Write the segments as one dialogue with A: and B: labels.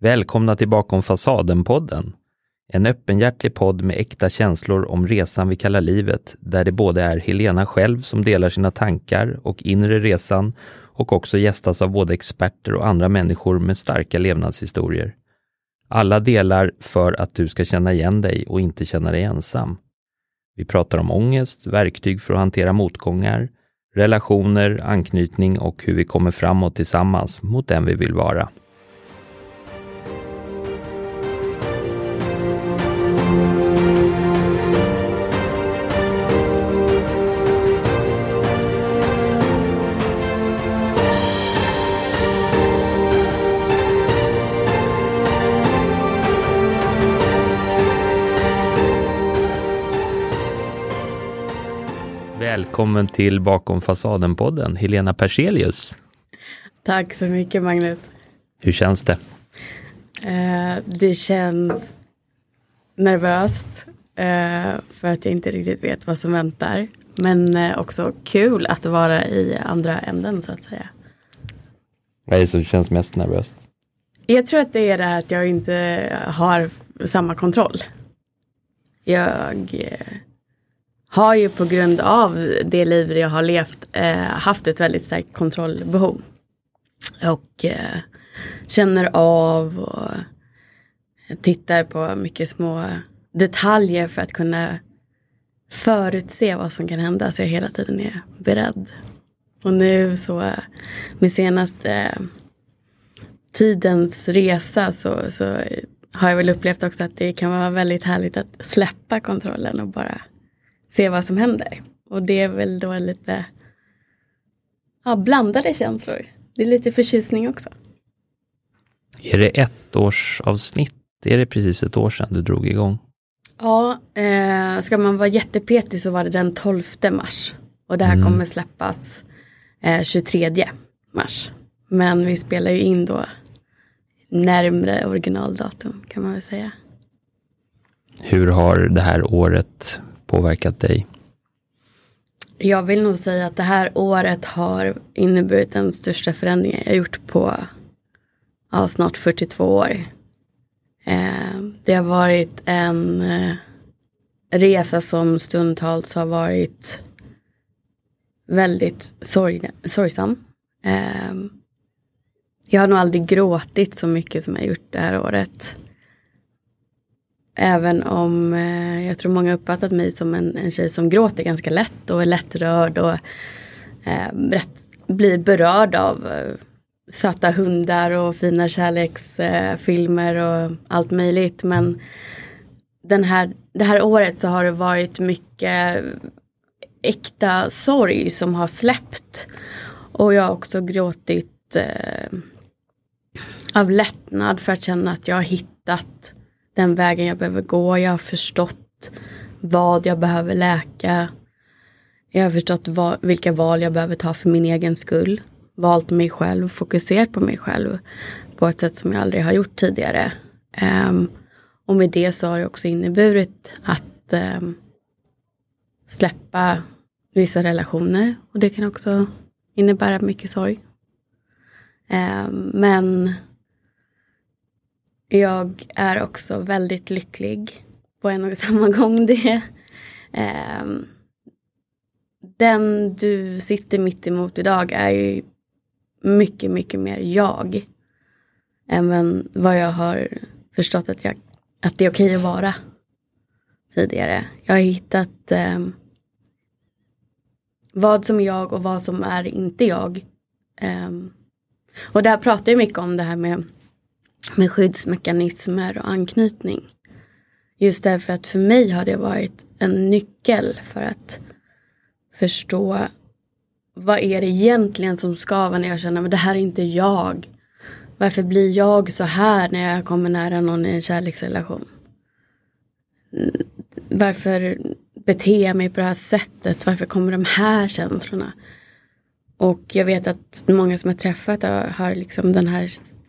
A: Välkomna till Bakom fasaden-podden. En öppenhjärtig podd med äkta känslor om resan vi kallar livet, där det både är Helena själv som delar sina tankar och inre resan och också gästas av både experter och andra människor med starka levnadshistorier. Alla delar för att du ska känna igen dig och inte känna dig ensam. Vi pratar om ångest, verktyg för att hantera motgångar, relationer, anknytning och hur vi kommer framåt tillsammans mot den vi vill vara. Välkommen till Bakom fasaden-podden, Helena Perselius.
B: Tack så mycket Magnus.
A: Hur känns det?
B: Eh, det känns nervöst eh, för att jag inte riktigt vet vad som väntar. Men eh, också kul att vara i andra änden så att säga.
A: Vad är det som känns mest nervöst?
B: Jag tror att det är det här att jag inte har samma kontroll. Jag har ju på grund av det liv jag har levt eh, haft ett väldigt starkt kontrollbehov. Och eh, känner av och tittar på mycket små detaljer för att kunna förutse vad som kan hända så jag hela tiden är beredd. Och nu så med senaste tidens resa så, så har jag väl upplevt också att det kan vara väldigt härligt att släppa kontrollen och bara se vad som händer. Och det är väl då lite ja, blandade känslor. Det är lite förtjusning också.
A: Är det ett års avsnitt? Är det precis ett år sedan du drog igång?
B: Ja, eh, ska man vara jättepetig så var det den 12 mars. Och det här mm. kommer släppas eh, 23 mars. Men vi spelar ju in då närmre originaldatum kan man väl säga.
A: Hur har det här året påverkat dig?
B: Jag vill nog säga att det här året har inneburit den största förändringen jag gjort på ja, snart 42 år. Eh, det har varit en eh, resa som stundtals har varit väldigt sorg, sorgsam. Eh, jag har nog aldrig gråtit så mycket som jag gjort det här året. Även om eh, jag tror många uppfattat mig som en, en tjej som gråter ganska lätt och är lättrörd och eh, rätt, blir berörd av eh, söta hundar och fina kärleksfilmer och allt möjligt. Men den här, det här året så har det varit mycket äkta sorg som har släppt. Och jag har också gråtit eh, av lättnad för att känna att jag har hittat den vägen jag behöver gå. Jag har förstått vad jag behöver läka. Jag har förstått vad, vilka val jag behöver ta för min egen skull. Valt mig själv, fokuserat på mig själv på ett sätt som jag aldrig har gjort tidigare. Um, och med det så har det också inneburit att um, släppa vissa relationer. Och det kan också innebära mycket sorg. Um, men jag är också väldigt lycklig på en och samma gång. Det, eh, den du sitter mitt emot idag är ju mycket, mycket mer jag. Än vad jag har förstått att, jag, att det är okej att vara tidigare. Jag har hittat eh, vad som är jag och vad som är inte jag. Eh, och där pratar jag mycket om det här med med skyddsmekanismer och anknytning. Just därför att för mig har det varit en nyckel för att förstå vad är det egentligen som skaver när jag känner att det här är inte jag. Varför blir jag så här när jag kommer nära någon i en kärleksrelation? Varför beter jag mig på det här sättet? Varför kommer de här känslorna? Och jag vet att många som jag träffat har, har liksom den här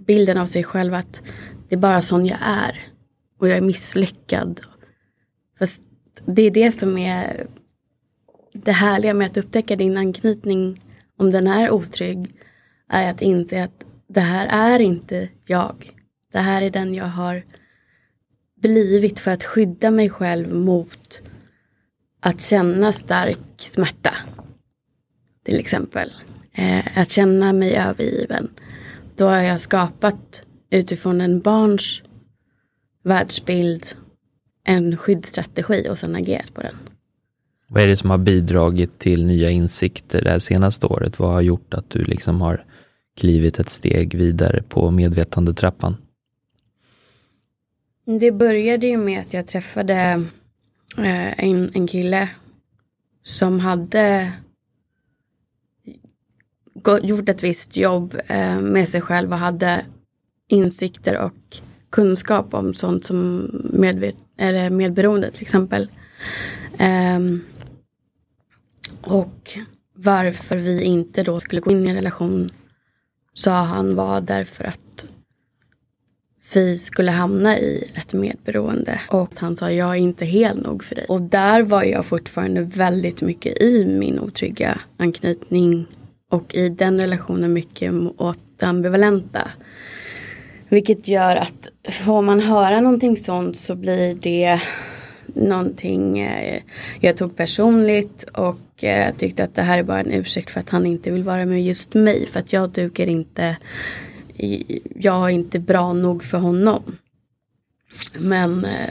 B: bilden av sig själv att det är bara sån jag är. Och jag är misslyckad. Fast det är det som är det härliga med att upptäcka din anknytning om den är otrygg. Är att inse att det här är inte jag. Det här är den jag har blivit för att skydda mig själv mot att känna stark smärta. Till exempel. Eh, att känna mig övergiven. Då har jag skapat utifrån en barns världsbild en skyddsstrategi och sen agerat på den.
A: Vad är det som har bidragit till nya insikter det här senaste året? Vad har gjort att du liksom har klivit ett steg vidare på medvetandetrappan?
B: Det började ju med att jag träffade eh, en, en kille som hade gjort ett visst jobb eh, med sig själv och hade insikter och kunskap om sånt som medvet eller medberoende till exempel. Um, och varför vi inte då skulle gå in i en relation sa han var därför att vi skulle hamna i ett medberoende. Och han sa jag är inte hel nog för dig. Och där var jag fortfarande väldigt mycket i min otrygga anknytning och i den relationen mycket åt det ambivalenta. Vilket gör att får man höra någonting sånt så blir det någonting eh, jag tog personligt och eh, tyckte att det här är bara en ursäkt för att han inte vill vara med just mig. För att jag duger inte, jag är inte bra nog för honom. Men eh,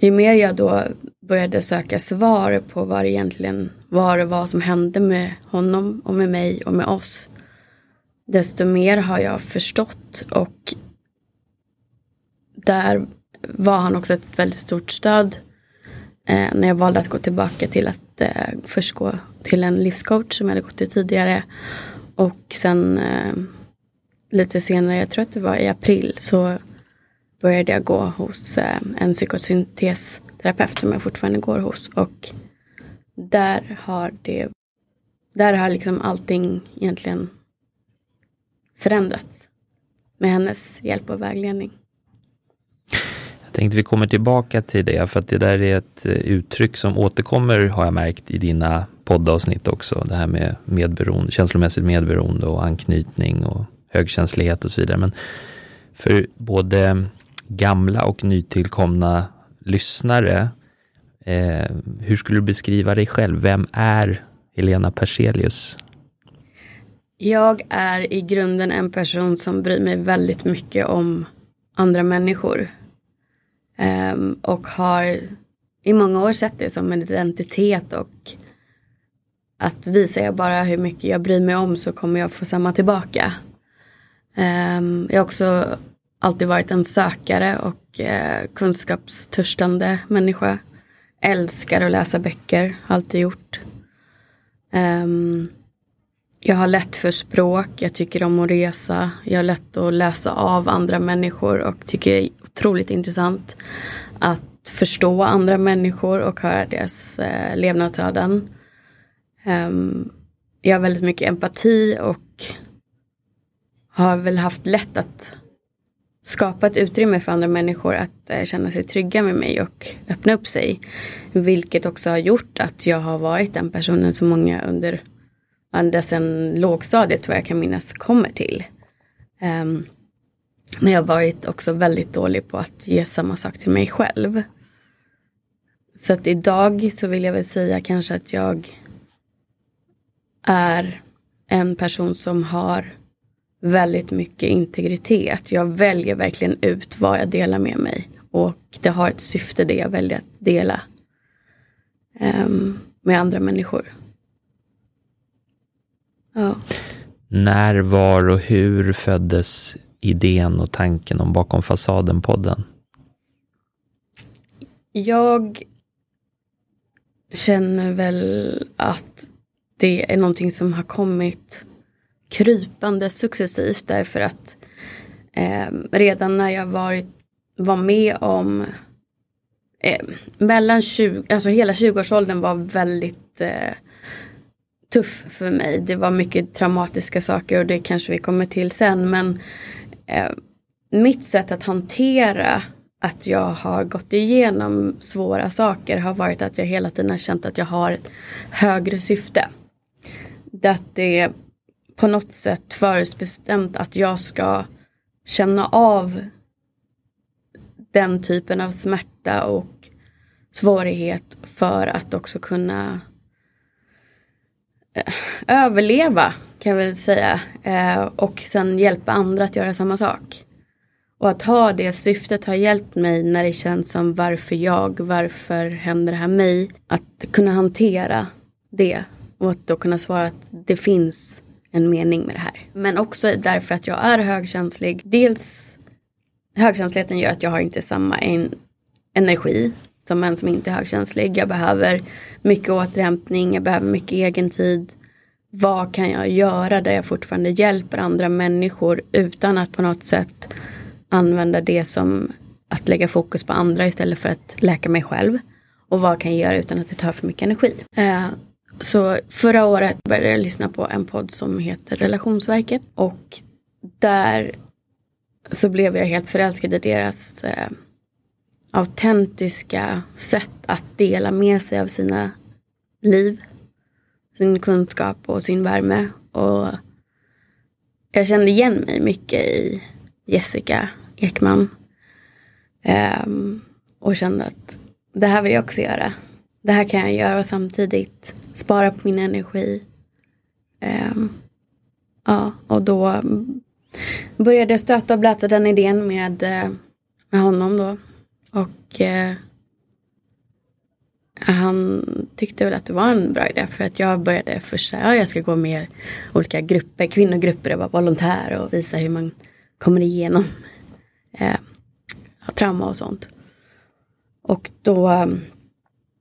B: ju mer jag då började söka svar på vad det egentligen var och vad som hände med honom och med mig och med oss desto mer har jag förstått. Och där var han också ett väldigt stort stöd eh, när jag valde att gå tillbaka till att eh, först gå till en livscoach som jag hade gått till tidigare. Och sen eh, lite senare, jag tror att det var i april, så började jag gå hos eh, en psykosyntesterapeut som jag fortfarande går hos och där har det där har liksom allting egentligen förändrats med hennes hjälp och vägledning.
A: Jag tänkte vi kommer tillbaka till det, för att det där är ett eh, uttryck som återkommer, har jag märkt, i dina poddavsnitt också. Det här med medberoende, känslomässigt medberoende och anknytning och högkänslighet och så vidare. Men för både gamla och nytillkomna lyssnare, eh, hur skulle du beskriva dig själv? Vem är Helena Perselius?
B: Jag är i grunden en person som bryr mig väldigt mycket om andra människor. Eh, och har i många år sett det som en identitet och att visar jag bara hur mycket jag bryr mig om så kommer jag få samma tillbaka. Um, jag har också alltid varit en sökare och eh, kunskapstörstande människa. Älskar att läsa böcker, alltid gjort. Um, jag har lätt för språk, jag tycker om att resa, jag har lätt att läsa av andra människor och tycker det är otroligt intressant att förstå andra människor och höra deras eh, levnadsöden. Um, jag har väldigt mycket empati och har väl haft lätt att skapa ett utrymme för andra människor att eh, känna sig trygga med mig och öppna upp sig. Vilket också har gjort att jag har varit den personen som många under ända sedan lågstadiet vad jag kan minnas kommer till. Um, men jag har varit också väldigt dålig på att ge samma sak till mig själv. Så att idag så vill jag väl säga kanske att jag är en person som har väldigt mycket integritet. Jag väljer verkligen ut vad jag delar med mig. Och det har ett syfte det jag väljer att dela um, med andra människor.
A: Ja. När, var och hur föddes idén och tanken om Bakom fasaden-podden?
B: Jag känner väl att det är någonting som har kommit krypande successivt därför att eh, redan när jag varit, var med om eh, mellan 20, alltså hela 20-årsåldern var väldigt eh, tuff för mig. Det var mycket traumatiska saker och det kanske vi kommer till sen. Men eh, mitt sätt att hantera att jag har gått igenom svåra saker har varit att jag hela tiden har känt att jag har ett högre syfte. Att det är på något sätt förutbestämt att jag ska känna av den typen av smärta och svårighet för att också kunna eh, överleva kan jag väl säga. Eh, och sen hjälpa andra att göra samma sak. Och att ha det syftet har hjälpt mig när det känns som varför jag, varför händer det här mig? Att kunna hantera det och att då kunna svara att det finns en mening med det här. Men också därför att jag är högkänslig. Dels högkänsligheten gör att jag har inte samma en energi som en som inte är högkänslig. Jag behöver mycket återhämtning, jag behöver mycket egen tid. Vad kan jag göra där jag fortfarande hjälper andra människor utan att på något sätt använda det som att lägga fokus på andra istället för att läka mig själv. Och vad kan jag göra utan att det tar för mycket energi. Eh, så förra året började jag lyssna på en podd som heter Relationsverket och där så blev jag helt förälskad i deras eh, autentiska sätt att dela med sig av sina liv, sin kunskap och sin värme. Och jag kände igen mig mycket i Jessica Ekman. Um, och kände att det här vill jag också göra. Det här kan jag göra och samtidigt spara på min energi. Um, ja, och då började jag stöta och blöta den idén med, eh, med honom då. Och eh, han tyckte väl att det var en bra idé för att jag började först säga ja, jag ska gå med olika grupper, kvinnogrupper och vara volontär och visa hur man kommer igenom eh, trauma och sånt. Och då,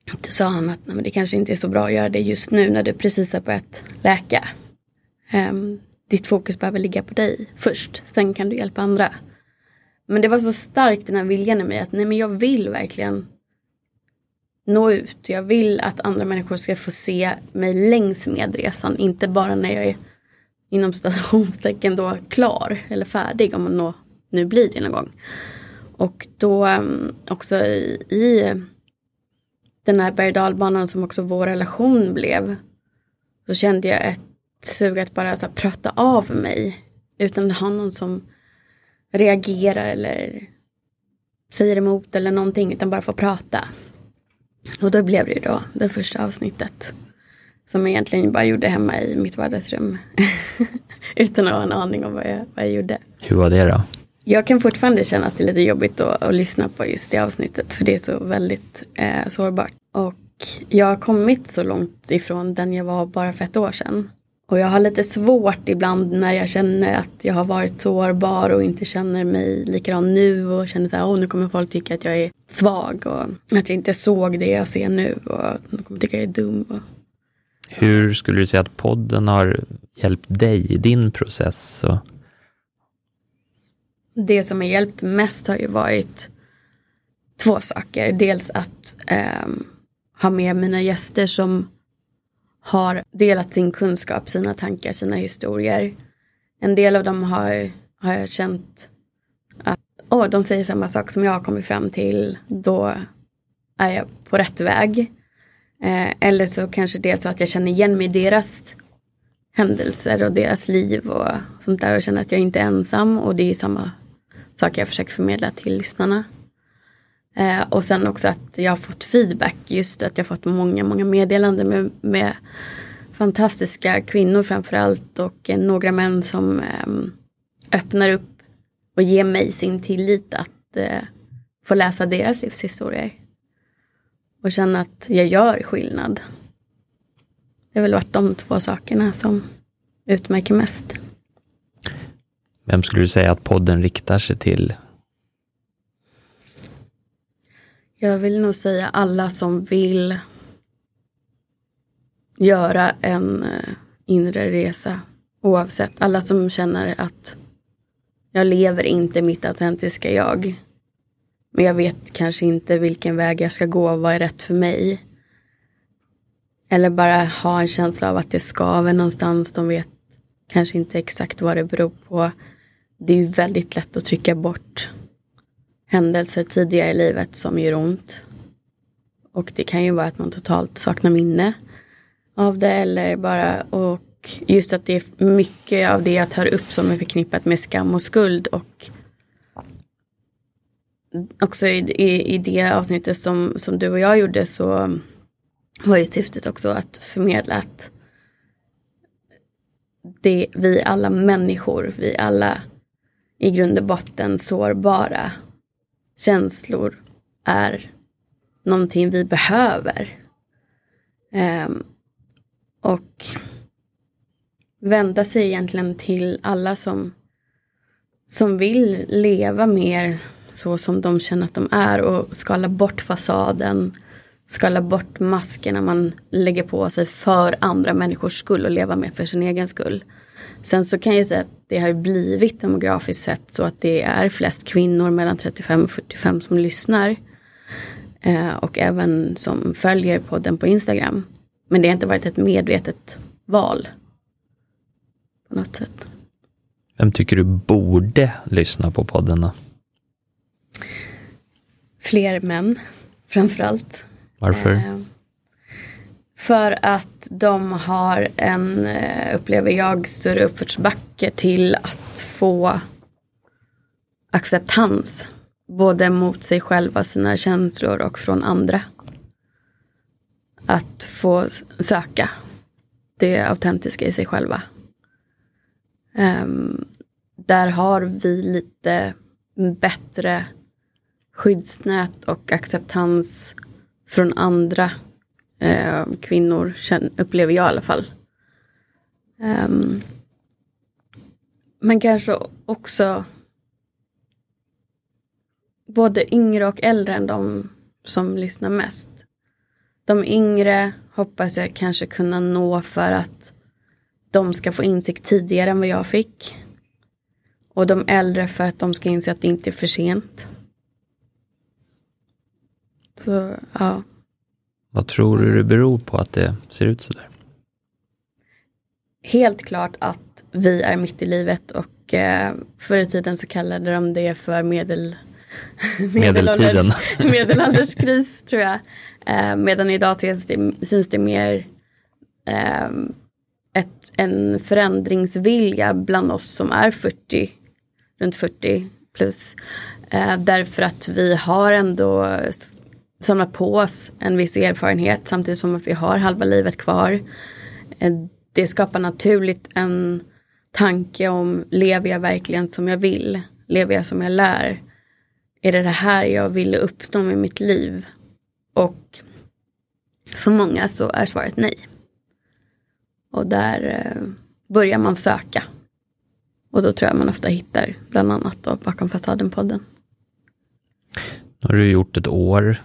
B: då sa han att nej, men det kanske inte är så bra att göra det just nu när du precis har börjat läka. Um, ditt fokus behöver ligga på dig först, sen kan du hjälpa andra. Men det var så starkt den här viljan i mig att nej men jag vill verkligen nå ut. Jag vill att andra människor ska få se mig längs med resan, inte bara när jag är inom stationstecken då klar eller färdig om man nå, nu blir det någon gång. Och då um, också i, i den här berg dalbanan som också vår relation blev så kände jag ett sug att bara så här, prata av mig utan att ha någon som reagerar eller säger emot eller någonting utan bara få prata. Och då blev det då det första avsnittet. Som jag egentligen bara gjorde hemma i mitt vardagsrum. Utan att ha en aning om vad jag, vad jag gjorde.
A: Hur var det då?
B: Jag kan fortfarande känna att det är lite jobbigt att, att lyssna på just det avsnittet. För det är så väldigt eh, sårbart. Och jag har kommit så långt ifrån den jag var bara för ett år sedan. Och jag har lite svårt ibland när jag känner att jag har varit sårbar och inte känner mig likadan nu och känner så här, oh, nu kommer folk tycka att jag är svag och att jag inte såg det jag ser nu och de kommer tycka jag är dum. Och...
A: Hur skulle du säga att podden har hjälpt dig i din process? Och...
B: Det som har hjälpt mest har ju varit två saker. Dels att eh, ha med mina gäster som har delat sin kunskap, sina tankar, sina historier. En del av dem har, har jag känt att oh, de säger samma sak som jag har kommit fram till. Då är jag på rätt väg. Eh, eller så kanske det är så att jag känner igen mig i deras händelser och deras liv och sånt där och känner att jag inte är ensam och det är samma saker jag försöker förmedla till lyssnarna. Eh, och sen också att jag har fått feedback, just att jag fått många, många meddelanden med, med fantastiska kvinnor framförallt och eh, några män som eh, öppnar upp och ger mig sin tillit att eh, få läsa deras livshistorier. Och känna att jag gör skillnad. Det har väl varit de två sakerna som utmärker mest.
A: Vem skulle du säga att podden riktar sig till
B: Jag vill nog säga alla som vill göra en eh, inre resa. Oavsett, alla som känner att jag lever inte mitt autentiska jag. Men jag vet kanske inte vilken väg jag ska gå, vad är rätt för mig. Eller bara ha en känsla av att det skaver någonstans. De vet kanske inte exakt vad det beror på. Det är ju väldigt lätt att trycka bort händelser tidigare i livet som gör ont. Och det kan ju vara att man totalt saknar minne av det eller bara och just att det är mycket av det jag tar upp som är förknippat med skam och skuld och också i, i, i det avsnittet som, som du och jag gjorde så var ju syftet också att förmedla att det, vi alla människor, vi alla i grund och botten sårbara känslor är någonting vi behöver. Um, och vända sig egentligen till alla som, som vill leva mer så som de känner att de är och skala bort fasaden, skala bort maskerna man lägger på sig för andra människors skull och leva mer för sin egen skull. Sen så kan jag säga att det har blivit demografiskt sett så att det är flest kvinnor mellan 35 och 45 som lyssnar. Eh, och även som följer podden på Instagram. Men det har inte varit ett medvetet val. På något sätt.
A: Vem tycker du borde lyssna på podden då?
B: Fler män, framförallt.
A: Varför?
B: Eh, för att de har en, eh, upplever jag, större uppförsbacke till att få acceptans. Både mot sig själva, sina känslor och från andra. Att få söka det autentiska i sig själva. Um, där har vi lite bättre skyddsnät och acceptans från andra eh, kvinnor, upplever jag i alla fall. Um, men kanske också både yngre och äldre än de som lyssnar mest. De yngre hoppas jag kanske kunna nå för att de ska få insikt tidigare än vad jag fick. Och de äldre för att de ska inse att det inte är för sent. Så, ja.
A: Vad tror du det beror på att det ser ut sådär?
B: Helt klart att vi är mitt i livet och eh, förr i tiden så kallade de det för medel,
A: medeltiden.
B: medelålderskris tror jag. Eh, medan idag syns det, syns det mer eh, ett, en förändringsvilja bland oss som är 40, runt 40 plus. Eh, därför att vi har ändå samlat på oss en viss erfarenhet samtidigt som att vi har halva livet kvar. Eh, det skapar naturligt en tanke om lever jag verkligen som jag vill? Lever jag som jag lär? Är det det här jag vill uppnå med mitt liv? Och för många så är svaret nej. Och där eh, börjar man söka. Och då tror jag man ofta hittar bland annat då Bakom fasaden-podden.
A: Nu har du gjort ett år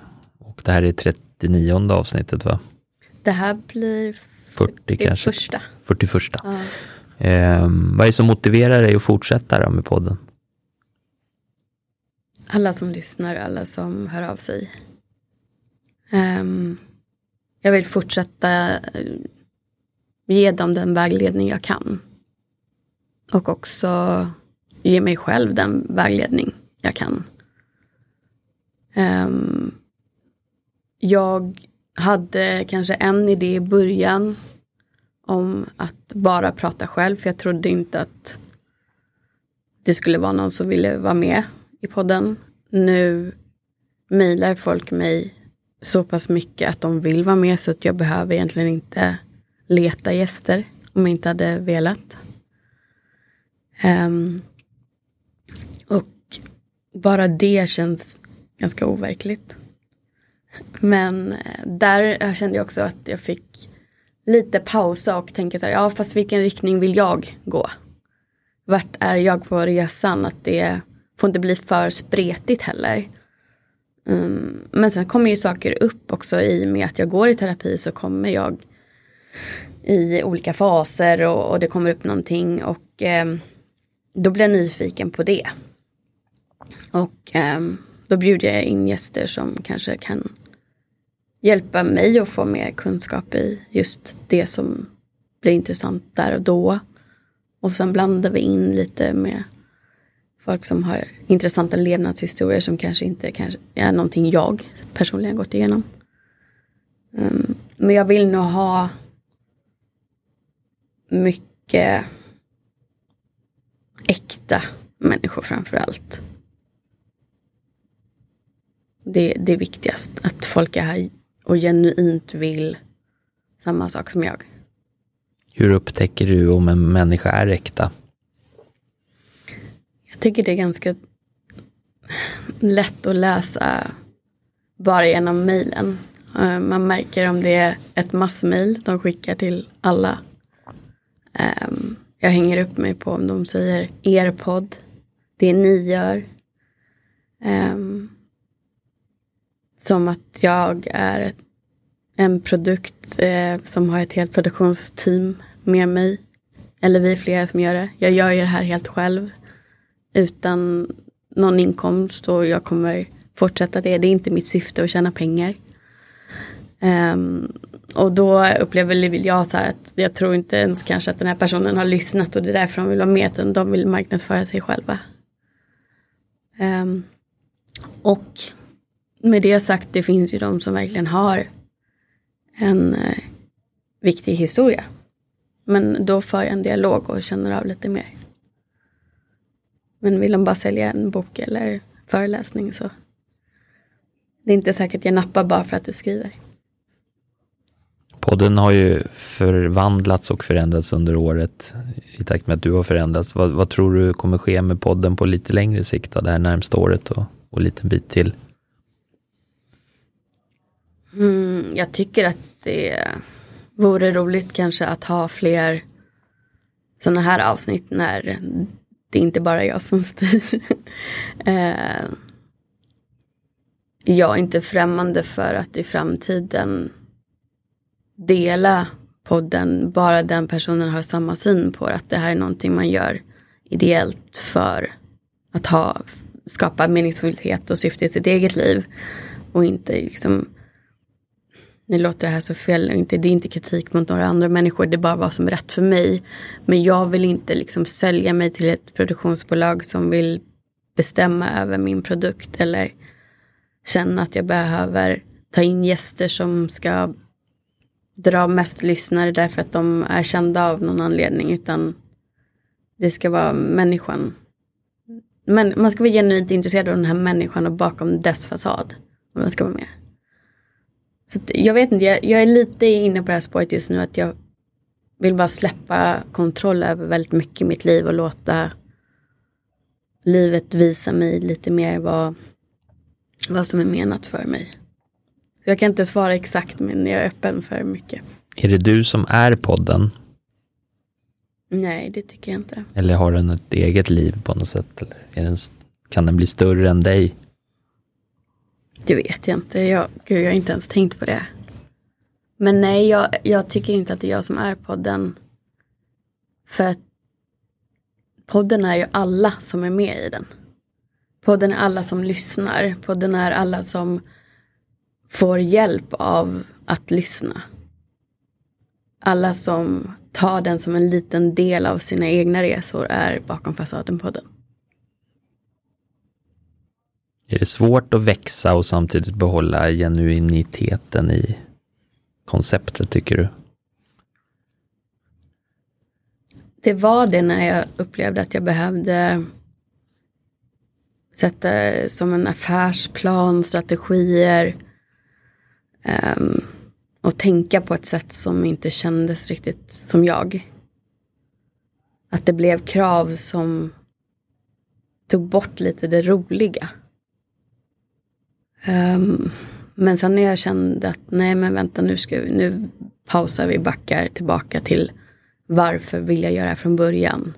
A: och det här är 39 avsnittet va?
B: Det här blir
A: 40 kanske?
B: Första.
A: 41. Ja. Eh, vad är det som motiverar dig att fortsätta då med podden?
B: Alla som lyssnar, alla som hör av sig. Um, jag vill fortsätta eh, ge dem den vägledning jag kan. Och också ge mig själv den vägledning jag kan. Um, jag hade kanske en idé i början om att bara prata själv, för jag trodde inte att det skulle vara någon som ville vara med i podden. Nu mejlar folk mig så pass mycket att de vill vara med så att jag behöver egentligen inte leta gäster om jag inte hade velat. Um, och bara det känns ganska overkligt. Men eh, där eh, kände jag också att jag fick lite pausa och tänka så här, ja fast vilken riktning vill jag gå? Vart är jag på resan? Att det får inte bli för spretigt heller. Um, men sen kommer ju saker upp också i och med att jag går i terapi så kommer jag i olika faser och, och det kommer upp någonting och um, då blir jag nyfiken på det. Och um, då bjuder jag in gäster som kanske kan hjälpa mig att få mer kunskap i just det som blir intressant där och då. Och sen blandar vi in lite med folk som har intressanta levnadshistorier som kanske inte kanske är någonting jag personligen gått igenom. Um, men jag vill nog ha mycket äkta människor framför allt. Det, det är viktigast, att folk är här och genuint vill samma sak som jag.
A: Hur upptäcker du om en människa är äkta?
B: Jag tycker det är ganska lätt att läsa bara genom mejlen. Eh, man märker om det är ett massmejl de skickar till alla. Ehm, jag hänger upp mig på om de säger er podd, det ni gör. Ehm, som att jag är en produkt eh, som har ett helt produktionsteam med mig. Eller vi är flera som gör det. Jag gör ju det här helt själv. Utan någon inkomst och jag kommer fortsätta det. Det är inte mitt syfte att tjäna pengar. Um, och då upplever jag så här att jag tror inte ens kanske att den här personen har lyssnat och det är därför de vill vara med. Utan de vill marknadsföra sig själva. Um, och med det sagt, det finns ju de som verkligen har en eh, viktig historia. Men då för jag en dialog och känner av lite mer. Men vill de bara sälja en bok eller föreläsning så det är inte säkert jag nappar bara för att du skriver.
A: Podden har ju förvandlats och förändrats under året i takt med att du har förändrats. Vad, vad tror du kommer ske med podden på lite längre sikt, då, det här närmsta året och, och lite bit till?
B: Mm, jag tycker att det vore roligt kanske att ha fler sådana här avsnitt när det inte bara är jag som styr. eh, jag är inte främmande för att i framtiden dela podden, bara den personen har samma syn på det, att det här är någonting man gör ideellt för att ha, skapa meningsfullhet och syfte i sitt eget liv. Och inte liksom, nu låter det här så fel, inte, det är inte kritik mot några andra människor, det är bara vad som är rätt för mig. Men jag vill inte liksom sälja mig till ett produktionsbolag som vill bestämma över min produkt eller känna att jag behöver ta in gäster som ska dra mest lyssnare därför att de är kända av någon anledning. Utan det ska vara människan. Men man ska vara genuint intresserad av den här människan och bakom dess fasad. Om man ska vara med. Så jag vet inte, jag, jag, är lite inne på det här spåret just nu att jag vill bara släppa kontroll över väldigt mycket i mitt liv och låta livet visa mig lite mer vad, vad som är menat för mig. Så jag kan inte svara exakt men jag är öppen för mycket.
A: Är det du som är podden?
B: Nej, det tycker jag inte.
A: Eller har den ett eget liv på något sätt? Eller den, kan den bli större än dig?
B: Det vet jag inte. Jag, gud, jag har inte ens tänkt på det. Men nej, jag, jag tycker inte att det är jag som är podden. För att podden är ju alla som är med i den. Podden är alla som lyssnar. Podden är alla som får hjälp av att lyssna. Alla som tar den som en liten del av sina egna resor är bakom fasaden-podden.
A: Är det svårt att växa och samtidigt behålla genuiniteten i konceptet, tycker du?
B: Det var det när jag upplevde att jag behövde sätta som en affärsplan, strategier um, och tänka på ett sätt som inte kändes riktigt som jag. Att det blev krav som tog bort lite det roliga. Um, men sen när jag kände att nej men vänta nu, ska vi, nu pausar vi, backar tillbaka till varför vill jag göra det här från början.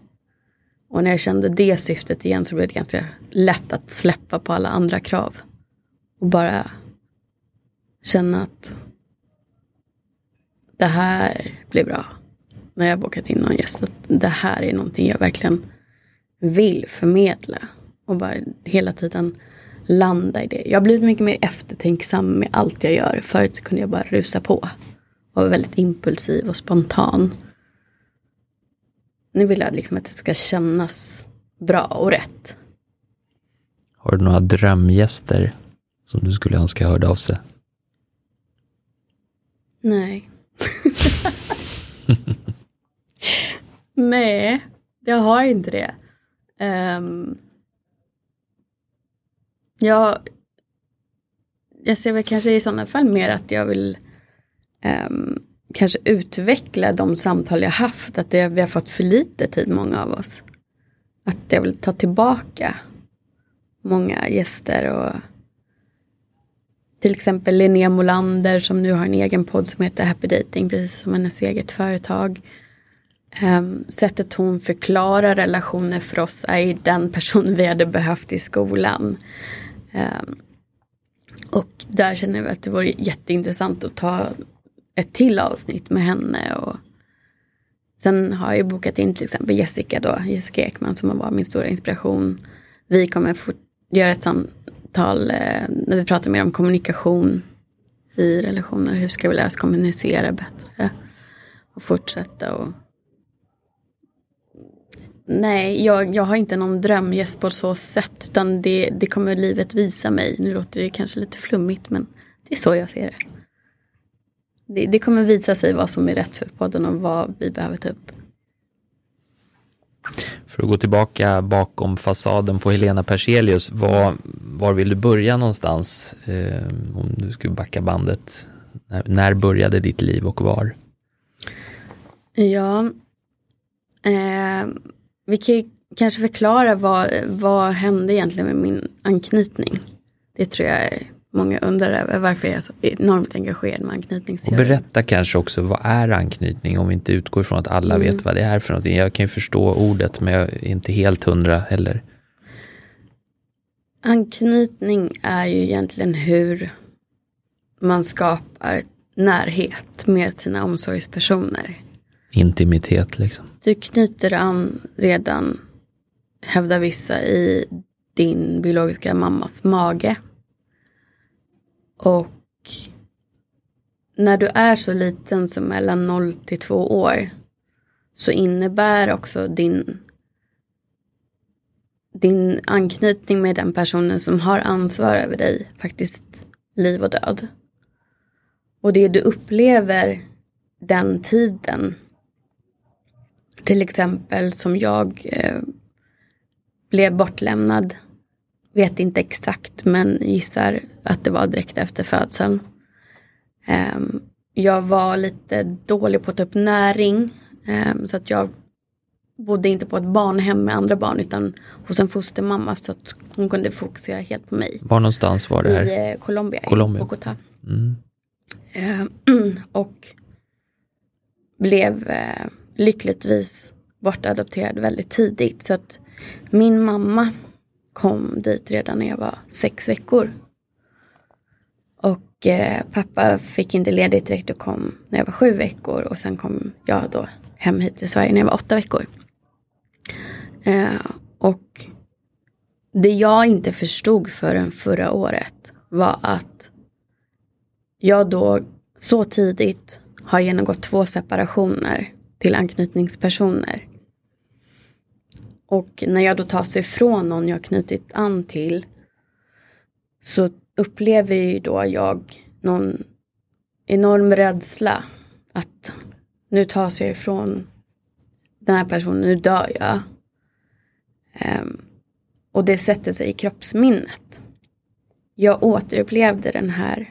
B: Och när jag kände det syftet igen så blev det ganska lätt att släppa på alla andra krav. Och bara känna att det här blir bra. När jag bokat in någon gäst, att det här är någonting jag verkligen vill förmedla. Och bara hela tiden landa i det. Jag har blivit mycket mer eftertänksam med allt jag gör. Förut kunde jag bara rusa på. Och vara väldigt impulsiv och spontan. Nu vill jag liksom att det ska kännas bra och rätt.
A: Har du några drömgäster som du skulle önska hörde av sig?
B: Nej. Nej, jag har inte det. Um, jag, jag ser väl kanske i sådana fall mer att jag vill um, kanske utveckla de samtal jag haft. Att det, vi har fått för lite tid, många av oss. Att jag vill ta tillbaka många gäster och till exempel Linnea Molander som nu har en egen podd som heter Happy Dating, precis som hennes eget företag. Um, sättet hon förklarar relationer för oss är ju den person vi hade behövt i skolan. Ehm, och där känner vi att det vore jätteintressant att ta ett till avsnitt med henne. Och sen har jag ju bokat in till exempel Jessica då, Jessica Ekman som var min stora inspiration. Vi kommer göra ett samtal eh, när vi pratar mer om kommunikation i relationer. Hur ska vi lära oss kommunicera bättre? Och fortsätta och Nej, jag, jag har inte någon drömgäst på så sätt. Utan det, det kommer livet visa mig. Nu låter det kanske lite flummigt men det är så jag ser det. Det, det kommer visa sig vad som är rätt för podden och vad vi behöver ta upp.
A: För att gå tillbaka bakom fasaden på Helena Perselius, var, var vill du börja någonstans? Eh, om du skulle backa bandet. När, när började ditt liv och var?
B: Ja, eh, vi kan kanske förklara vad, vad hände egentligen med min anknytning. Det tror jag många undrar över varför jag är så enormt engagerad med anknytningsteori.
A: Och berätta kanske också, vad är anknytning? Om vi inte utgår från att alla mm. vet vad det är för någonting. Jag kan ju förstå ordet men jag är inte helt hundra heller.
B: Anknytning är ju egentligen hur man skapar närhet med sina omsorgspersoner.
A: Intimitet liksom.
B: Du knyter an redan, hävdar vissa, i din biologiska mammas mage. Och när du är så liten som mellan 0 till 2 år så innebär också din, din anknytning med den personen som har ansvar över dig faktiskt liv och död. Och det du upplever den tiden till exempel som jag eh, blev bortlämnad. Vet inte exakt men gissar att det var direkt efter födseln. Eh, jag var lite dålig på att ta upp näring. Eh, så att jag bodde inte på ett barnhem med andra barn utan hos en fostermamma så att hon kunde fokusera helt på mig.
A: Var någonstans var det här?
B: I eh, Colombia,
A: Colombia.
B: i Bogotá.
A: Mm.
B: Eh, och blev eh, lyckligtvis bortadopterad väldigt tidigt. Så att min mamma kom dit redan när jag var sex veckor. Och eh, pappa fick inte ledigt direkt och kom när jag var sju veckor. Och sen kom jag då hem hit till Sverige när jag var åtta veckor. Eh, och det jag inte förstod förrän förra året var att jag då så tidigt har genomgått två separationer till anknytningspersoner. Och när jag då tas ifrån någon jag knutit an till så upplever ju då jag någon enorm rädsla att nu tas jag ifrån den här personen, nu dör jag. Um, och det sätter sig i kroppsminnet. Jag återupplevde den här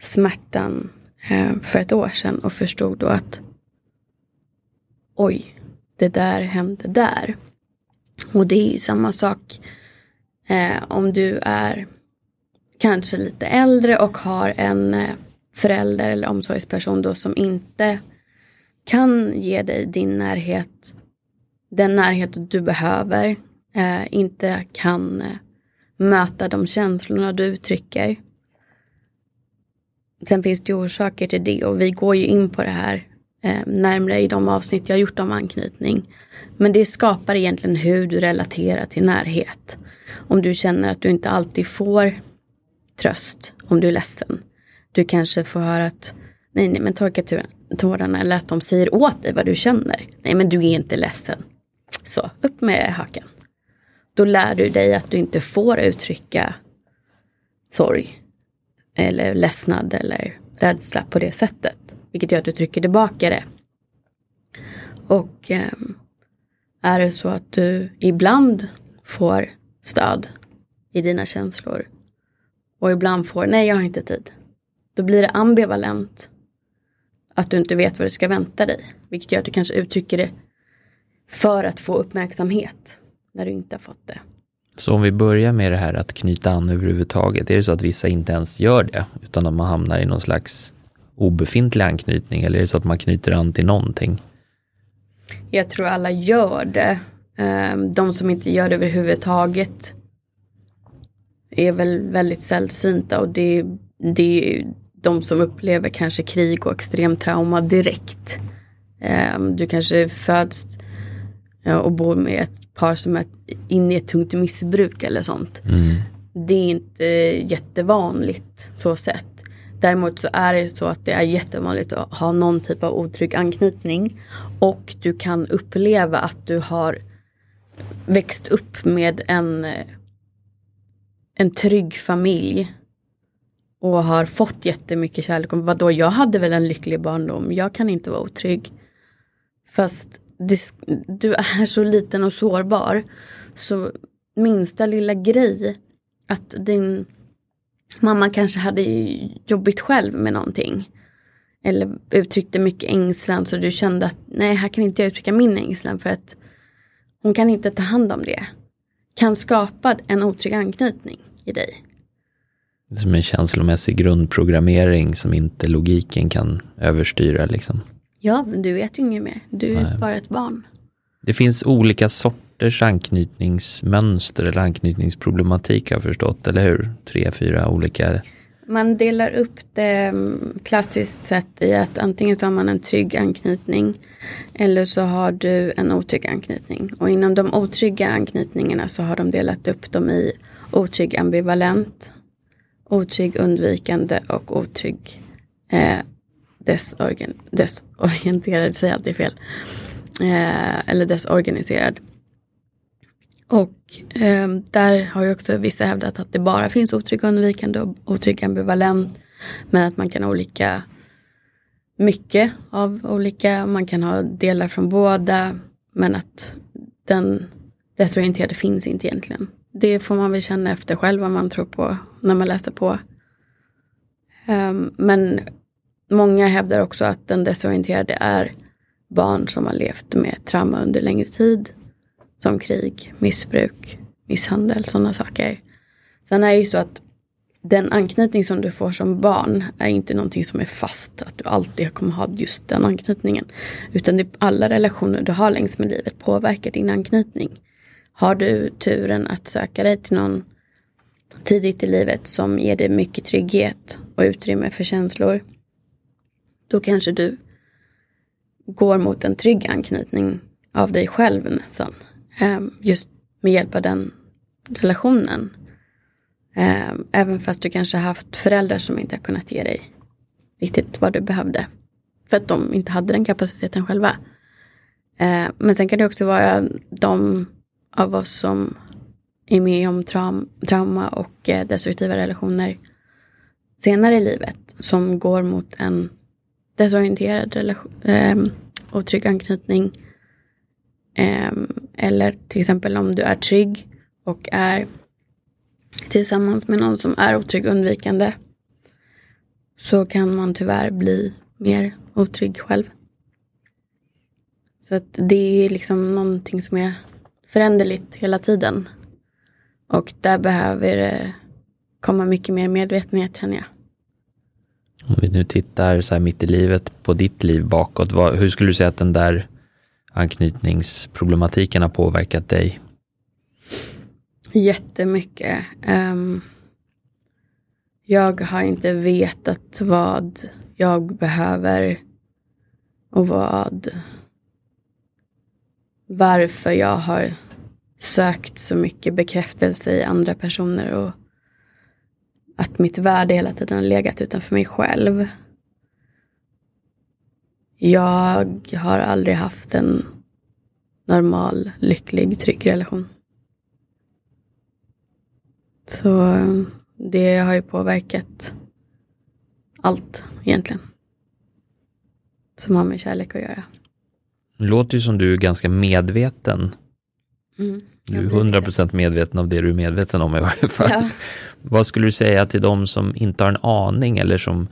B: smärtan um, för ett år sedan och förstod då att oj, det där hände där. Och det är ju samma sak eh, om du är kanske lite äldre och har en eh, förälder eller omsorgsperson då som inte kan ge dig din närhet, den närhet du behöver, eh, inte kan eh, möta de känslorna du uttrycker. Sen finns det orsaker till det och vi går ju in på det här eh, närmare i de avsnitt jag gjort om anknytning. Men det skapar egentligen hur du relaterar till närhet. Om du känner att du inte alltid får tröst om du är ledsen. Du kanske får höra att nej, nej men torka tårarna eller att de säger åt dig vad du känner. Nej men du är inte ledsen. Så, upp med hakan. Då lär du dig att du inte får uttrycka sorg eller ledsnad eller rädsla på det sättet. Vilket gör att du trycker tillbaka det. Och eh, är det så att du ibland får stöd i dina känslor och ibland får nej jag har inte tid. Då blir det ambivalent. Att du inte vet vad du ska vänta dig. Vilket gör att du kanske uttrycker det för att få uppmärksamhet när du inte har fått det.
A: Så om vi börjar med det här att knyta an överhuvudtaget, är det så att vissa inte ens gör det, utan att man hamnar i någon slags obefintlig anknytning, eller är det så att man knyter an till någonting?
B: Jag tror alla gör det. Ehm, de som inte gör det överhuvudtaget är väl väldigt sällsynta och det, det är de som upplever kanske krig och extremtrauma direkt. Ehm, du kanske föds och bor med ett par som är inne i ett tungt missbruk eller sånt.
A: Mm.
B: Det är inte jättevanligt så sett. Däremot så är det så att det är jättevanligt att ha någon typ av otrygg anknytning. Och du kan uppleva att du har växt upp med en, eh, en trygg familj. Och har fått jättemycket kärlek. Och vadå, jag hade väl en lycklig barndom. Jag kan inte vara otrygg. Fast det, du är så liten och sårbar. Så minsta lilla grej. Att din mamma kanske hade jobbigt själv med någonting. Eller uttryckte mycket ängslan så du kände att nej, här kan inte jag uttrycka min ängslan för att hon kan inte ta hand om det. Kan skapa en otrygg anknytning i dig.
A: Som en känslomässig grundprogrammering som inte logiken kan överstyra liksom.
B: Ja, men du vet ju inget mer. Du är nej. bara ett barn.
A: Det finns olika sorters anknytningsmönster eller anknytningsproblematik har jag förstått, eller hur? Tre, fyra olika.
B: Man delar upp det mm, klassiskt sett i att antingen så har man en trygg anknytning eller så har du en otrygg anknytning. Och inom de otrygga anknytningarna så har de delat upp dem i otrygg ambivalent, otrygg undvikande och otrygg eh, desorgan, desorienterad, säger alltid fel eh, eller desorganiserad. Och eh, där har ju också vissa hävdat att det bara finns otrygg undvikande och otrygg ambivalent. Men att man kan ha olika mycket av olika, man kan ha delar från båda. Men att den desorienterade finns inte egentligen. Det får man väl känna efter själv vad man tror på när man läser på. Um, men många hävdar också att den desorienterade är barn som har levt med trauma under längre tid. Som krig, missbruk, misshandel, sådana saker. Sen är det ju så att den anknytning som du får som barn är inte någonting som är fast. Att du alltid kommer ha just den anknytningen. Utan det, alla relationer du har längs med livet påverkar din anknytning. Har du turen att söka dig till någon tidigt i livet som ger dig mycket trygghet och utrymme för känslor. Då kanske du går mot en trygg anknytning av dig själv nästan. Ehm, just med hjälp av den relationen. Ehm, även fast du kanske haft föräldrar som inte har kunnat ge dig riktigt vad du behövde. För att de inte hade den kapaciteten själva. Ehm, men sen kan det också vara de av oss som är med om trauma och eh, destruktiva relationer senare i livet som går mot en desorienterad relation, otrygg anknytning. Ehm, eller till exempel om du är trygg och är tillsammans med någon som är otrygg undvikande. Så kan man tyvärr bli mer otrygg själv. Så att det är liksom någonting som är föränderligt hela tiden. Och där behöver det komma mycket mer medvetenhet känner jag.
A: Om vi nu tittar så här mitt i livet på ditt liv bakåt, vad, hur skulle du säga att den där anknytningsproblematiken har påverkat dig?
B: Jättemycket. Um, jag har inte vetat vad jag behöver och vad varför jag har sökt så mycket bekräftelse i andra personer och att mitt värde hela tiden har legat utanför mig själv. Jag har aldrig haft en normal, lycklig, trygg relation. Så det har ju påverkat allt egentligen. Som har med kärlek att göra.
A: Det låter ju som du är ganska medveten.
B: Mm,
A: du är hundra procent medveten av det du är medveten om i varje fall.
B: Ja.
A: Vad skulle du säga till de som inte har en aning eller som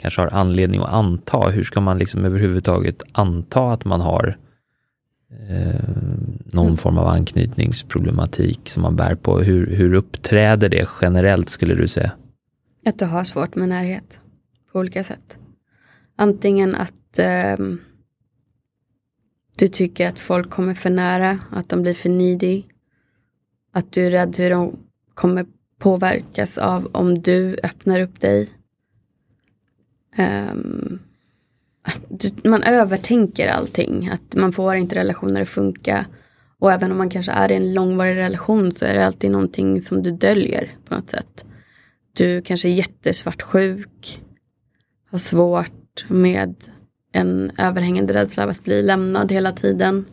A: kanske har anledning att anta? Hur ska man liksom överhuvudtaget anta att man har eh, någon mm. form av anknytningsproblematik som man bär på? Hur, hur uppträder det generellt skulle du säga?
B: Att du har svårt med närhet på olika sätt. Antingen att eh, du tycker att folk kommer för nära, att de blir för needy. Att du är rädd hur de kommer påverkas av om du öppnar upp dig. Um, man övertänker allting. Att man får inte relationer att funka. Och även om man kanske är i en långvarig relation så är det alltid någonting som du döljer på något sätt. Du kanske är jättesvartsjuk. Har svårt med en överhängande rädsla av att bli lämnad hela tiden.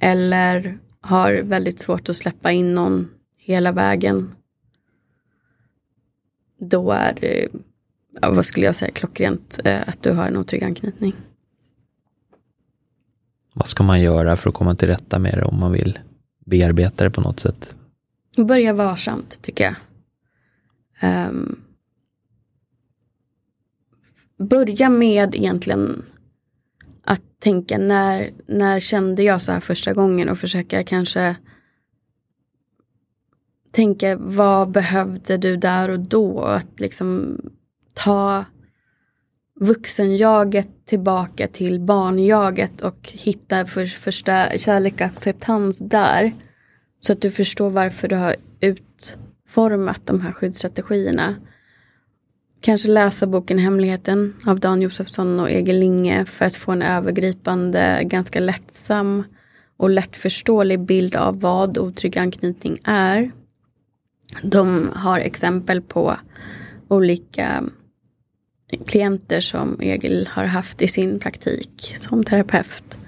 B: Eller har väldigt svårt att släppa in någon hela vägen. Då är det, vad skulle jag säga, klockrent eh, att du har en otrygg anknytning.
A: Vad ska man göra för att komma till rätta med det om man vill bearbeta det på något sätt?
B: Börja varsamt tycker jag. Um, börja med egentligen att tänka när, när kände jag så här första gången och försöka kanske tänka vad behövde du där och då? Att liksom ta vuxenjaget tillbaka till barnjaget och hitta för, första kärlek och acceptans där. Så att du förstår varför du har utformat de här skyddsstrategierna. Kanske läsa boken Hemligheten av Dan Josefsson och Egil Linge för att få en övergripande, ganska lättsam och lättförståelig bild av vad otrygg anknytning är. De har exempel på olika klienter som Egil har haft i sin praktik som terapeut.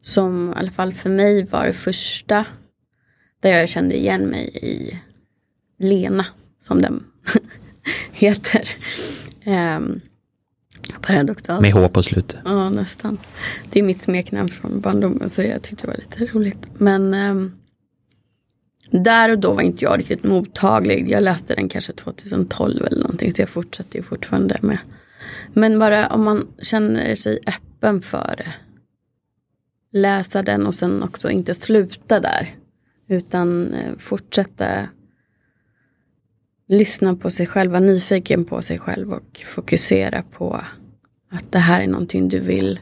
B: Som i alla fall för mig var det första där jag kände igen mig i Lena, som den heter. Um, paradoxalt.
A: Med H på slutet.
B: Ja, nästan. Det är mitt smeknamn från barndomen så jag tyckte det var lite roligt. Men um, där och då var inte jag riktigt mottaglig. Jag läste den kanske 2012 eller någonting så jag fortsätter ju fortfarande med. Men bara om man känner sig öppen för det. Läsa den och sen också inte sluta där. Utan eh, fortsätta lyssna på sig själv, vara nyfiken på sig själv och fokusera på att det här är någonting du vill